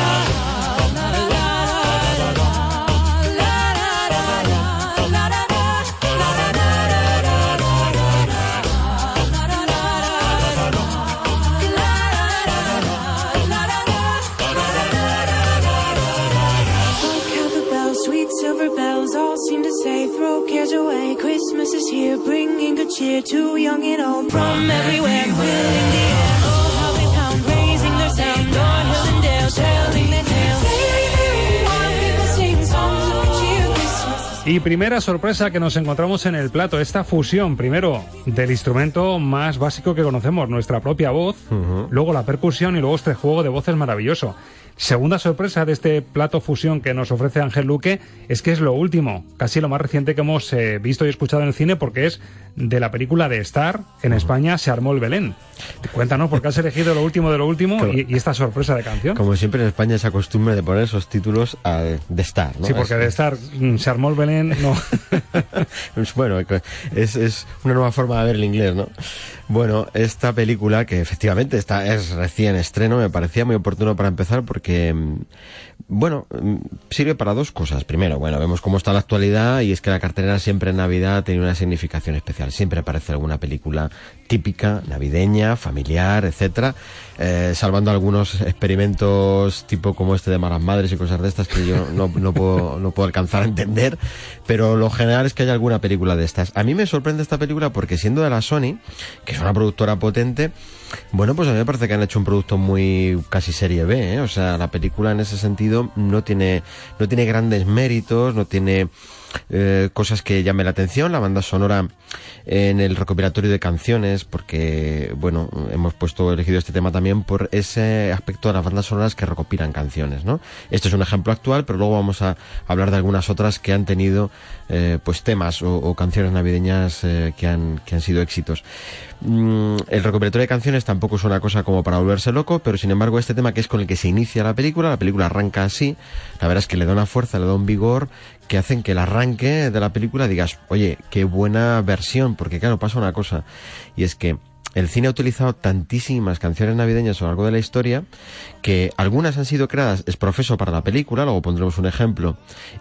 Cheer to young and old from everywhere. Filling the air, oh how they pound, raising their sound. O'er hill and dale, telling their tale. Merry, merry, while people sing songs of cheer. Christmas Y primera sorpresa que nos encontramos en el plato, esta fusión, primero, del instrumento más básico que conocemos, nuestra propia voz, luego la percusión y luego este juego de voces maravilloso. Segunda sorpresa de este plato fusión que nos ofrece Ángel Luque es que es lo último, casi lo más reciente que hemos eh, visto y escuchado en el cine porque es de la película de Star, en España se armó el Belén. Cuéntanos por qué has elegido lo último de lo último y, y esta sorpresa de canción. Como siempre en España esa costumbre de poner esos títulos a- de Star, ¿no? Sí, porque de Star mm, se armó el Belén, no. Bueno, es, es una nueva forma de ver el inglés, ¿no? Bueno, esta película, que efectivamente está, es recién estreno, me parecía muy oportuno para empezar porque, bueno, sirve para dos cosas. Primero, bueno, vemos cómo está la actualidad y es que la cartelera siempre en Navidad tiene una significación especial. Siempre aparece alguna película típica, navideña, familiar, etcétera, eh, salvando algunos experimentos tipo como este de Malas Madres y cosas de estas que yo no, no puedo, no puedo alcanzar a entender, pero lo general es que haya alguna película de estas. A mí me sorprende esta película porque siendo de la Sony, que es una productora potente, bueno, pues a mí me parece que han hecho un producto muy casi serie B, ¿eh? o sea, la película en ese sentido no tiene, no tiene grandes méritos, no tiene eh, cosas que llamen la atención, la banda sonora en el recopilatorio de canciones, porque, bueno, hemos puesto elegido este tema también por ese aspecto de las bandas sonoras que recopilan canciones, ¿no? Este es un ejemplo actual, pero luego vamos a hablar de algunas otras que han tenido, eh, pues, temas o, o canciones navideñas eh, que, han, que han sido éxitos. Mm, el recopilatorio de canciones tampoco es una cosa como para volverse loco, pero sin embargo este tema que es con el que se inicia la película, la película arranca así, la verdad es que le da una fuerza, le da un vigor que hacen que el arranque de la película digas, oye, qué buena versión, porque claro, pasa una cosa, y es que el cine ha utilizado tantísimas canciones navideñas a lo largo de la historia que algunas han sido creadas es profeso para la película, luego pondremos un ejemplo,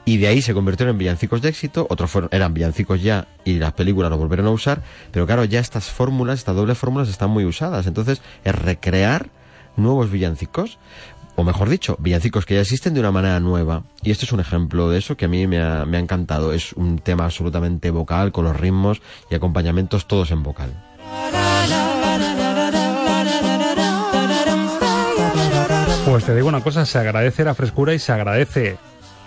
y de ahí se convirtieron en villancicos de éxito, otros fueron, eran villancicos ya y las películas lo volvieron a usar, pero claro, ya estas fórmulas, estas dobles fórmulas están muy usadas, entonces es recrear nuevos villancicos, o mejor dicho, villancicos que ya existen de una manera nueva. Y este es un ejemplo de eso que a mí me ha, me ha encantado. Es un tema absolutamente vocal, con los ritmos y acompañamientos todos en vocal. Pues te digo una cosa, se agradece la frescura y se agradece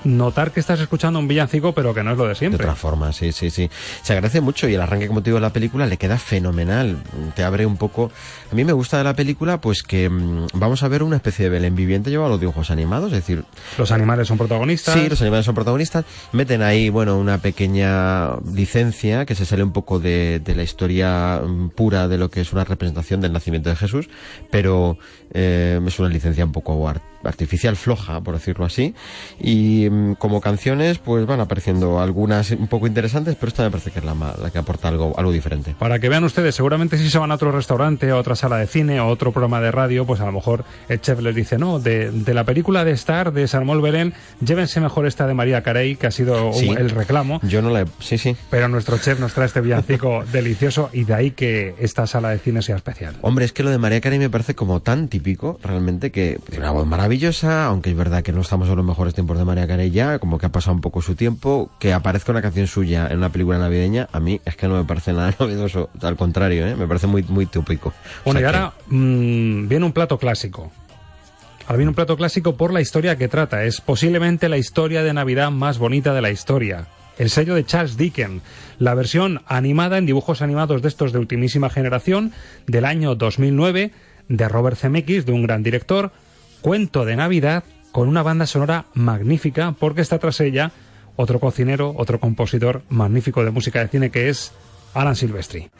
notar que estás escuchando un villancico, pero que no es lo de De siempre. otra forma, sí, sí, sí. Se agradece mucho y el arranque, como te digo, de la película le queda fenomenal. Te abre un poco... A mí me gusta de la película, pues que mm, vamos a ver una especie de Belén viviente llevado a los dibujos animados, es decir... Los animales son protagonistas. Sí, los animales son protagonistas. Meten ahí, bueno, una pequeña licencia que se sale un poco de, de la historia mm, pura de lo que es una representación del nacimiento de Jesús, pero eh, es una licencia un poco ar- artificial, floja, por decirlo así. Y mm, como canciones, pues van apareciendo algunas un poco interesantes, pero esta me parece que es la, que aporta algo, algo diferente. Para que vean ustedes, seguramente si se van a otro restaurante, a otra sala de cine, o otro programa de radio, pues a lo mejor el chef les dice, no, de, de la película de Star, de Salmón Belén, llévense mejor esta de María Carey, que ha sido un- el reclamo. Yo no la he... Sí, sí. Pero nuestro chef nos trae este villancico delicioso y de ahí que esta sala de cine sea especial. Hombre, es que lo de María Carey me parece como tan típico, realmente, que tiene una voz maravillosa, aunque es verdad que no estamos en los mejores tiempos de María Carey ya, como que ha pasado un poco su tiempo, que aparezca una canción suya en una película navideña, a mí es que no me parece nada novedoso, al contrario, ¿eh? me parece muy, muy típico. O Bueno, y que- ahora mm, viene un plato clásico. Ahora viene un plato clásico por la historia que trata. Es posiblemente la historia de Navidad más bonita de la historia. El sello de Charles Dickens, la versión animada en dibujos animados de estos de ultimísima generación del año 2009 de Robert Zemeckis, de un gran director, cuento de Navidad con una banda sonora magnífica porque está tras ella otro cocinero, otro compositor magnífico de música de cine que es Alan Silvestri.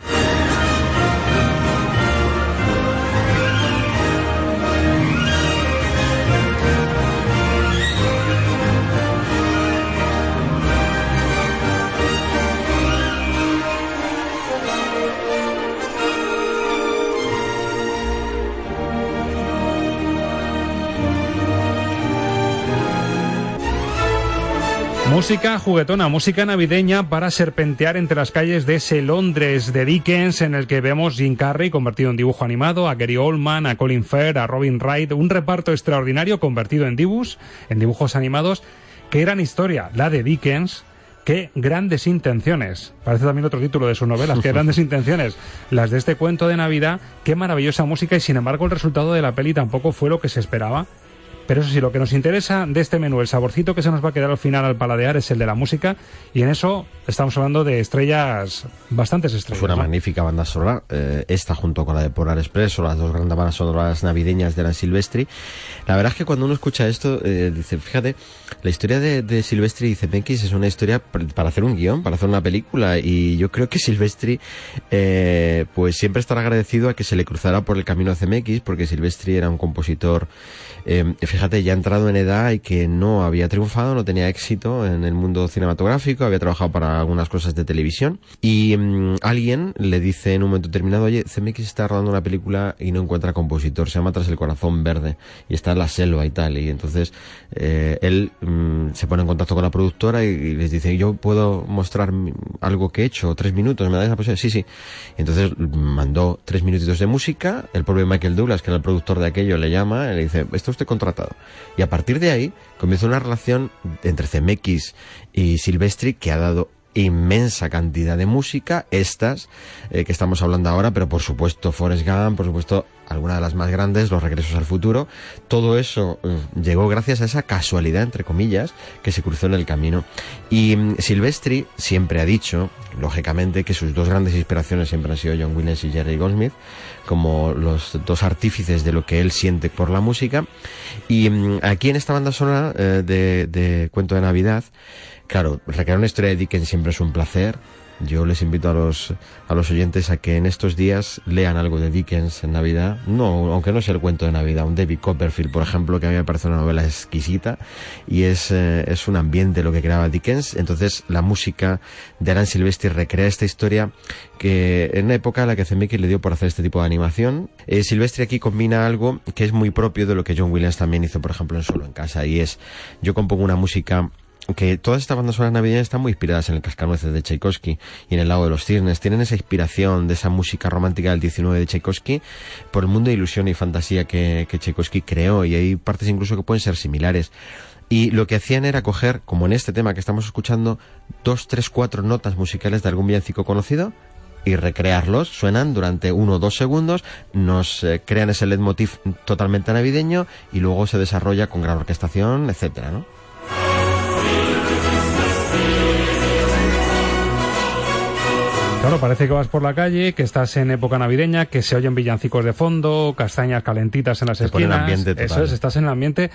Música juguetona, música navideña para serpentear entre las calles de ese Londres de Dickens en el que vemos Jim Carrey convertido en dibujo animado, a Gary Oldman, a Colin Firth, a Robin Wright, un reparto extraordinario convertido en dibus, en dibujos animados. Qué gran historia, la de Dickens. Qué grandes intenciones. Parece también otro título de sus novelas. Qué grandes intenciones. Las de este cuento de Navidad. Qué maravillosa música y sin embargo el resultado de la peli tampoco fue lo que se esperaba Pero eso sí, lo que nos interesa de este menú, el saborcito que se nos va a quedar al final al paladear es el de la música y en eso estamos hablando de estrellas, bastantes estrellas. Es una ¿no? magnífica banda sonora, eh, esta junto con la de Polar Express o las dos grandes bandas sonoras navideñas de la Silvestri. La verdad es que cuando uno escucha esto, eh, dice, fíjate, la historia de, de Silvestri y Zemeckis es una historia para hacer un guion, para hacer una película y yo creo que Silvestri eh, pues siempre estará agradecido a que se le cruzara por el camino a Zemeckis porque Silvestri era un compositor eh, fíjate, ya entrado en edad y que no había triunfado, no tenía éxito en el mundo cinematográfico, había trabajado para algunas cosas de televisión y mm, alguien le dice en un momento determinado, oye, CMX está rodando una película y no encuentra compositor, se llama Tras el corazón verde y está en la selva y tal y entonces eh, él mm, se pone en contacto con la productora y, y les dice, yo puedo mostrar algo que he hecho, tres minutos, ¿me dais la posibilidad? Sí, sí. Y entonces mm, mandó tres minutitos de música, el propio Michael Douglas, que era el productor de aquello, le llama y le dice, está usted contratado. Y a partir de ahí comienza una relación entre CMX y Silvestri que ha dado inmensa cantidad de música, estas eh, que estamos hablando ahora, pero por supuesto Forrest Gump, por supuesto alguna de las más grandes, Los Regresos al Futuro, todo eso eh, llegó gracias a esa casualidad, entre comillas, que se cruzó en el camino. Y mm, Silvestri siempre ha dicho, lógicamente, que sus dos grandes inspiraciones siempre han sido John Williams y Jerry Goldsmith, como los dos artífices de lo que él siente por la música. Y mm, aquí en esta banda sonora eh, de, de Cuento de Navidad, claro, recrear una historia de Dickens siempre es un placer. Yo les invito a los, a los oyentes a que en estos días lean algo de Dickens en Navidad. No, aunque no sea el cuento de Navidad, un David Copperfield, por ejemplo, que a mí me parece una novela exquisita y es, eh, es un ambiente lo que creaba Dickens. Entonces, la música de Alan Silvestri recrea esta historia que en una época en la que Zemeckis le dio por hacer este tipo de animación. Eh, Silvestri aquí combina algo que es muy propio de lo que John Williams también hizo, por ejemplo, en Solo en Casa, y es, yo compongo una música que todas estas bandas sonoras navideñas están muy inspiradas en el Cascanueces de Tchaikovsky y en el Lago de los Cisnes. Tienen esa inspiración de esa música romántica del 19 de Tchaikovsky por el mundo de ilusión y fantasía que, que Tchaikovsky creó y hay partes incluso que pueden ser similares. Y lo que hacían era coger, como en este tema que estamos escuchando, dos, tres, cuatro notas musicales de algún villancico conocido y recrearlos. Suenan durante uno o dos segundos, nos eh, crean ese leitmotiv totalmente navideño y luego se desarrolla con gran orquestación, etcétera, ¿no? Claro, parece que vas por la calle, que estás en época navideña, que se oyen villancicos de fondo, castañas calentitas en las Te pone el esquinas. ambiente total. Eso es, estás en el ambiente.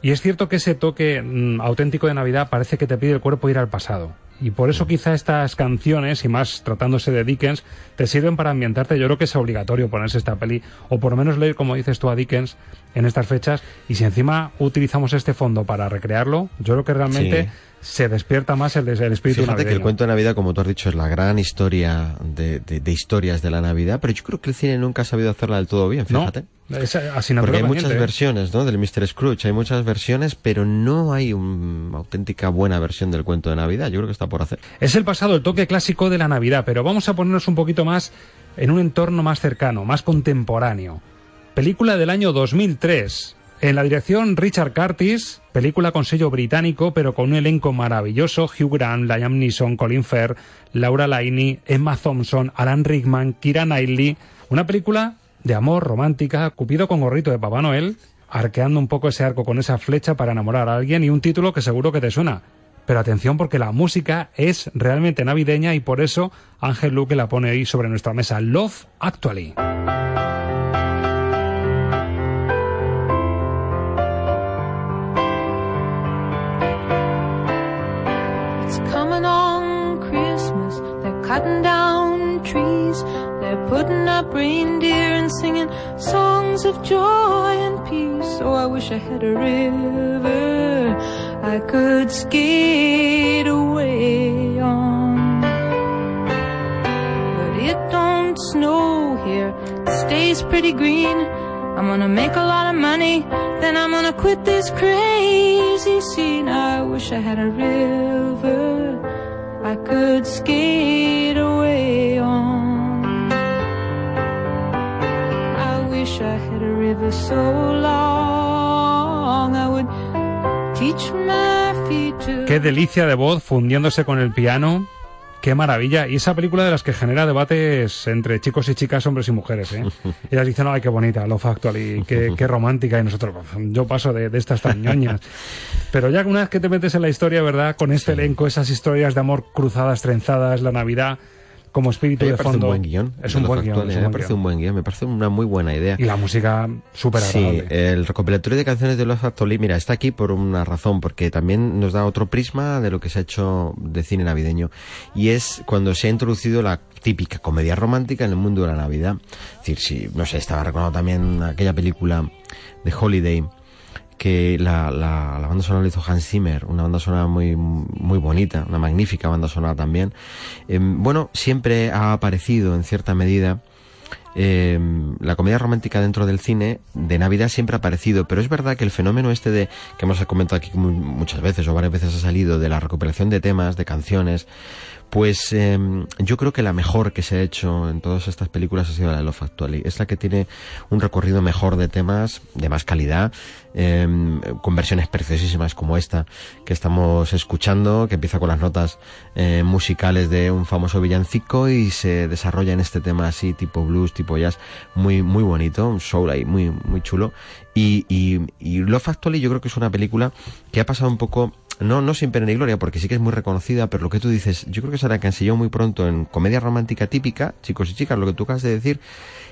Y es cierto que ese toque mm, auténtico de Navidad parece que te pide el cuerpo ir al pasado. Y por eso quizá estas canciones, y más tratándose de Dickens, te sirven para ambientarte. Yo creo que es obligatorio ponerse esta peli, o por lo menos leer, como dices tú, a Dickens en estas fechas. Y si encima utilizamos este fondo para recrearlo, yo creo que realmente Sí. se despierta más el, el espíritu Fíjate que el cuento de Navidad, como tú has dicho, es la gran historia de, de- de historias de la Navidad, pero yo creo que el cine nunca ha sabido hacerla del todo bien, No, fíjate. es asignatura Porque hay muchas ¿eh? versiones, ¿no? Del Mr. Scrooge, hay muchas versiones, pero no hay una auténtica buena versión del cuento de Navidad. Yo creo que está Es el pasado, el toque clásico de la Navidad, pero vamos a ponernos un poquito más en un entorno más cercano, más contemporáneo. Película del año 2003. En la dirección Richard Curtis, película con sello británico, pero con un elenco maravilloso: Hugh Grant, Liam Neeson, Colin Firth, Laura Linney, Emma Thompson, Alan Rickman, Kira Knightley. Una película de amor romántica, Cupido con gorrito de Papá Noel, arqueando un poco ese arco con esa flecha para enamorar a alguien y un título que seguro que te suena. Pero atención porque la música es realmente navideña y por eso Ángel Luque la pone ahí sobre nuestra mesa. Love Actually. Cutting down trees. They're putting up reindeer and singing songs of joy and peace. Oh, I wish I had a river I could skate away on. But it don't snow here. It stays pretty green. I'm gonna make a lot of money, then I'm gonna quit this crazy scene. I wish I had a river I could skate away on. I wish I had a river so long Qué delicia de voz fundiéndose con el piano. Qué maravilla. Y esa película de las que genera debates entre chicos y chicas, hombres y mujeres. ¿eh? Ellas dicen, ay, qué bonita, lo factual y qué, qué romántica. Y nosotros, yo paso de, de estas tan ñoñas. Pero ya una vez que te metes en la historia, ¿verdad? Con este elenco, esas historias de amor cruzadas, trenzadas, la Navidad como espíritu de fondo. un buen guion. Es un buen guion. es me parece un buen guion, me parece una muy buena idea. Y la música súper Sí, agradable. el recopilatorio de canciones de Los Actually, mira, está aquí por una razón, porque también nos da otro prisma de lo que se ha hecho de cine navideño. Y es cuando se ha introducido la típica comedia romántica en el mundo de la Navidad. Es decir, si, no sé, estaba recordando también aquella película de Holiday, que la, la, banda sonora la hizo Hans Zimmer, una banda sonora muy, muy bonita, una magnífica banda sonora también. Eh, bueno, siempre ha aparecido en cierta medida eh, la comedia romántica dentro del cine de Navidad siempre ha aparecido, pero es verdad que el fenómeno este de que hemos comentado aquí mu- muchas veces o varias veces ha salido de la recuperación de temas, de canciones, pues eh, yo creo que la mejor que se ha hecho en todas estas películas ha sido la de Love Actually. Es la que tiene un recorrido mejor de temas, de más calidad, eh, con versiones preciosísimas como esta que estamos escuchando, que empieza con las notas eh, musicales de un famoso villancico y se desarrolla en este tema así tipo blues, tipo jazz, muy muy bonito, un soul ahí muy muy chulo. Y, y, y Love Actually yo creo que es una película que ha pasado un poco no, no sin pena ni gloria, porque sí que es muy reconocida, pero lo que tú dices, yo creo que se la cansilló muy pronto en comedia romántica típica, chicos y chicas, lo que tú acabas de decir,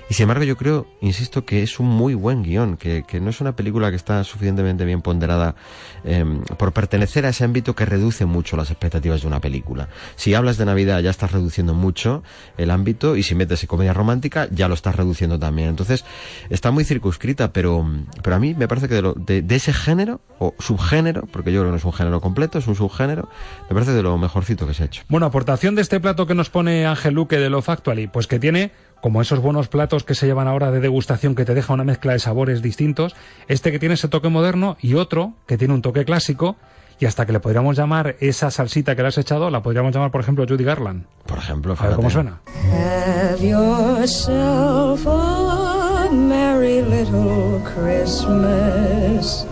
y sin embargo yo creo, insisto, que es un muy buen guion, que, que no es una película que está suficientemente bien ponderada eh, por pertenecer a ese ámbito que reduce mucho las expectativas de una película. Si hablas de Navidad ya estás reduciendo mucho el ámbito, y si metes en comedia romántica ya lo estás reduciendo también. Entonces, está muy circunscrita, pero, pero a mí me parece que de, lo- de, de ese género, o subgénero, porque yo creo que no es un género completo, es un subgénero, me parece de lo mejorcito que se ha hecho. Bueno, aportación de este plato que nos pone Ángel Luque de Love Actually, pues que tiene, como esos buenos platos que se llevan ahora de degustación que te deja una mezcla de sabores distintos, este que tiene ese toque moderno y otro que tiene un toque clásico y hasta que le podríamos llamar esa salsita que le has echado, la podríamos llamar, por ejemplo, Judy Garland. Por ejemplo, A ver cómo fíjate. suena. Have yourself a merry little Christmas.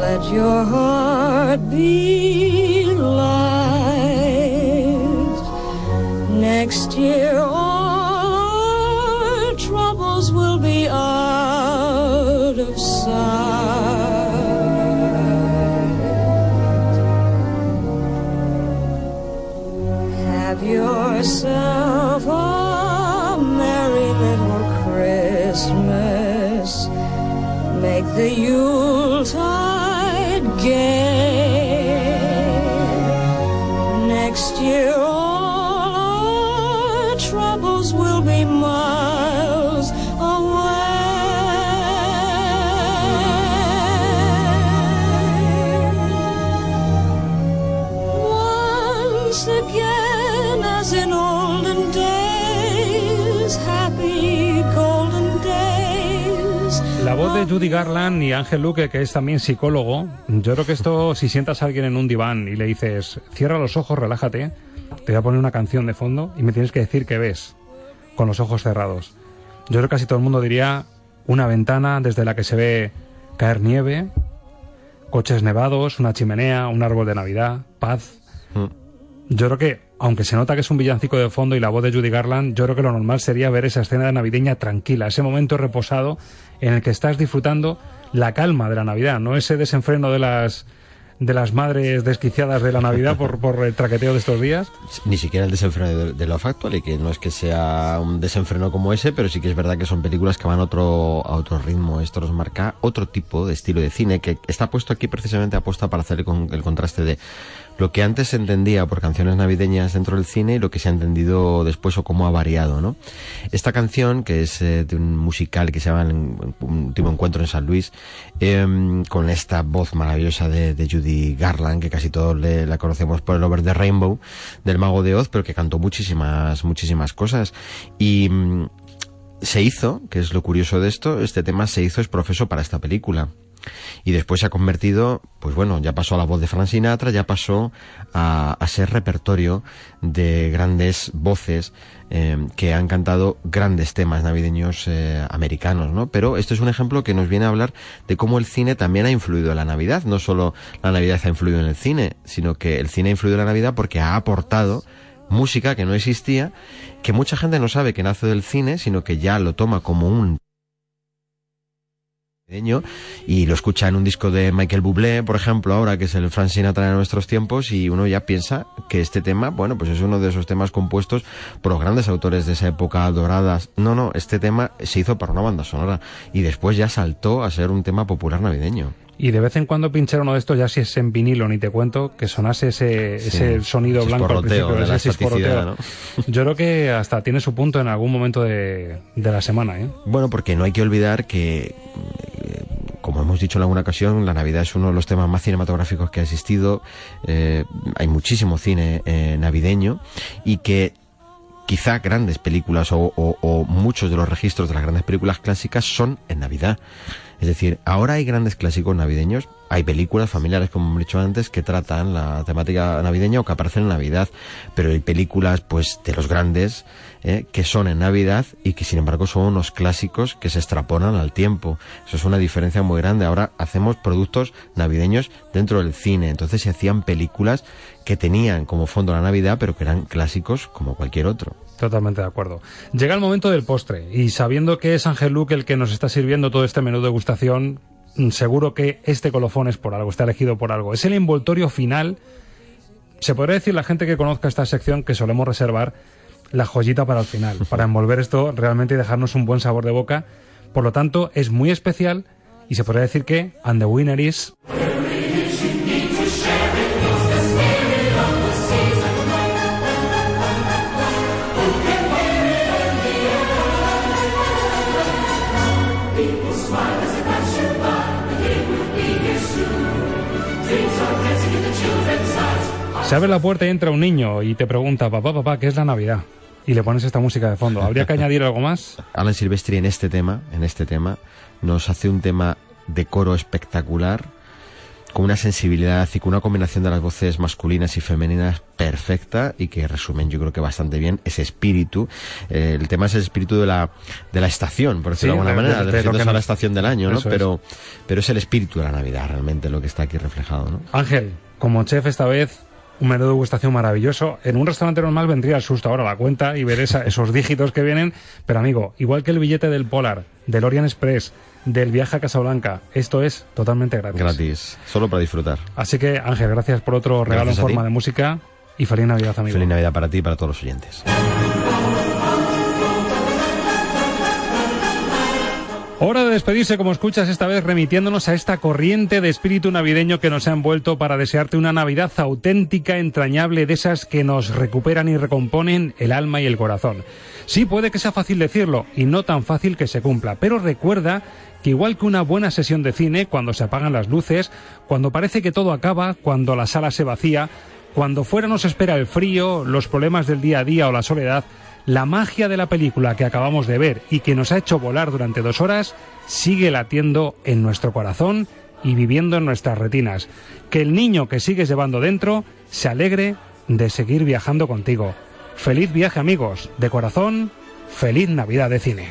Let your heart be light. Next year, will be out of sight. Have yourself a merry little Christmas. Make the Yuletide gay. Next year, voz de Judy Garland y Ángel Luque, que es también psicólogo, yo creo que esto, si sientas a alguien en un diván y le dices, cierra los ojos, relájate, te voy a poner una canción de fondo y me tienes que decir qué ves, con los ojos cerrados. Yo creo que casi todo el mundo diría una ventana desde la que se ve caer nieve, coches nevados, una chimenea, un árbol de Navidad, paz. Yo creo que, aunque se nota que es un villancico de fondo y la voz de Judy Garland, yo creo que lo normal sería ver esa escena navideña tranquila, ese momento reposado en el que estás disfrutando la calma de la Navidad, no ese desenfreno de las de las madres desquiciadas de la Navidad por, por el traqueteo de estos días. Ni siquiera el desenfreno de, de Love Actually, que no es que sea un desenfreno como ese, pero sí que es verdad que son películas que van otro, a otro ritmo. Esto nos marca otro tipo de estilo de cine que está puesto aquí precisamente apuesta para hacer el, el contraste de lo que antes se entendía por canciones navideñas dentro del cine y lo que se ha entendido después o cómo ha variado, ¿no? Esta canción, que es eh, de un musical que se llama Un último encuentro en San Luis, em, con esta voz maravillosa de, Judy Garland, que casi todos le- la conocemos por el Over the Rainbow, del Mago de Oz, pero que cantó muchísimas, muchísimas cosas. Y mm, se hizo, que es lo curioso de esto, este tema se hizo es profeso para esta película. Y después se ha convertido, pues bueno, ya pasó a la voz de Frank Sinatra, ya pasó a, ser repertorio de grandes voces eh, que han cantado grandes temas navideños eh, americanos, ¿no? Pero esto es un ejemplo que nos viene a hablar de cómo el cine también ha influido en la Navidad. No solo la Navidad ha influido en el cine, sino que el cine ha influido en la Navidad porque ha aportado música que no existía, que mucha gente no sabe que nace del cine, sino que ya lo toma como un y lo escucha en un disco de Michael Bublé, por ejemplo, ahora que es el Frank Sinatra de nuestros tiempos y uno ya piensa que este tema, bueno, pues es uno de esos temas compuestos por los grandes autores de esa época doradas. No, no, este tema se hizo para una banda sonora y después ya saltó a ser un tema popular navideño. Y de vez en cuando pinchar uno de estos, ya si es en vinilo, ni te cuento, que sonase ese, Sí, ese sonido blanco al principio, de la ese chisporroteo. Yo creo que hasta tiene su punto en algún momento de, de la semana, ¿eh? Bueno, porque no hay que olvidar que, eh, como hemos dicho en alguna ocasión, la Navidad es uno de los temas más cinematográficos que ha existido. Eh, hay muchísimo cine eh, navideño y que quizá grandes películas o, o- o muchos de los registros de las grandes películas clásicas son en Navidad. Es decir, ahora hay grandes clásicos navideños, hay películas familiares, como hemos dicho antes, que tratan la temática navideña o que aparecen en Navidad, pero hay películas, pues, de los grandes, eh, que son en Navidad y que, sin embargo, son unos clásicos que se extrapolan al tiempo. Eso es una diferencia muy grande. Ahora hacemos productos navideños dentro del cine, entonces se hacían películas que tenían como fondo la Navidad, pero que eran clásicos como cualquier otro. Totalmente de acuerdo. Llega el momento del postre y sabiendo que es Ángel Luque el que nos está sirviendo todo este menú de degustación, mm, seguro que este colofón es por algo, está elegido por algo. Es el envoltorio final. Se podría decir la gente que conozca esta sección que solemos reservar la joyita para el final, para envolver esto realmente y dejarnos un buen sabor de boca. Por lo tanto, es muy especial y se podría decir que and the winner is Se abre la puerta y entra un niño y te pregunta, papá, papá, ¿qué es la Navidad? Y le pones esta música de fondo. ¿Habría que añadir algo más? Alan Silvestri en este tema, en este tema, nos hace un tema de coro espectacular, con una sensibilidad y con una combinación de las voces masculinas y femeninas perfecta y que resumen yo creo que bastante bien ese espíritu. Eh, el tema es el espíritu de la, de la estación, por decirlo Sí, de alguna de- manera, de- de a la estación del año, ¿no? Eso es. Pero, pero es el espíritu de la Navidad realmente lo que está aquí reflejado, ¿no? Ángel, como chef esta vez, un menú de degustación maravilloso. En un restaurante normal vendría el susto ahora la cuenta y ver esa- esos dígitos que vienen. Pero amigo, igual que el billete del Polar, del Orient Express, del viaje a Casablanca, esto es totalmente gratis. Gratis, solo para disfrutar. Así que Ángel, gracias por otro regalo Gracias en forma de música y feliz Navidad, amigo. Feliz Navidad para ti y para todos los oyentes. Hora de despedirse, como escuchas esta vez, remitiéndonos a esta corriente de espíritu navideño que nos ha envuelto para desearte una Navidad auténtica, entrañable, de esas que nos recuperan y recomponen el alma y el corazón. Sí, puede que sea fácil decirlo y no tan fácil que se cumpla, pero recuerda que igual que una buena sesión de cine, cuando se apagan las luces, cuando parece que todo acaba, cuando la sala se vacía, cuando fuera nos espera el frío, los problemas del día a día o la soledad, la magia de la película que acabamos de ver y que nos ha hecho volar durante dos horas sigue latiendo en nuestro corazón y viviendo en nuestras retinas. Que el niño que sigues llevando dentro se alegre de seguir viajando contigo. Feliz viaje amigos, de corazón, feliz Navidad de cine.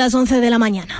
Las 11 de la mañana.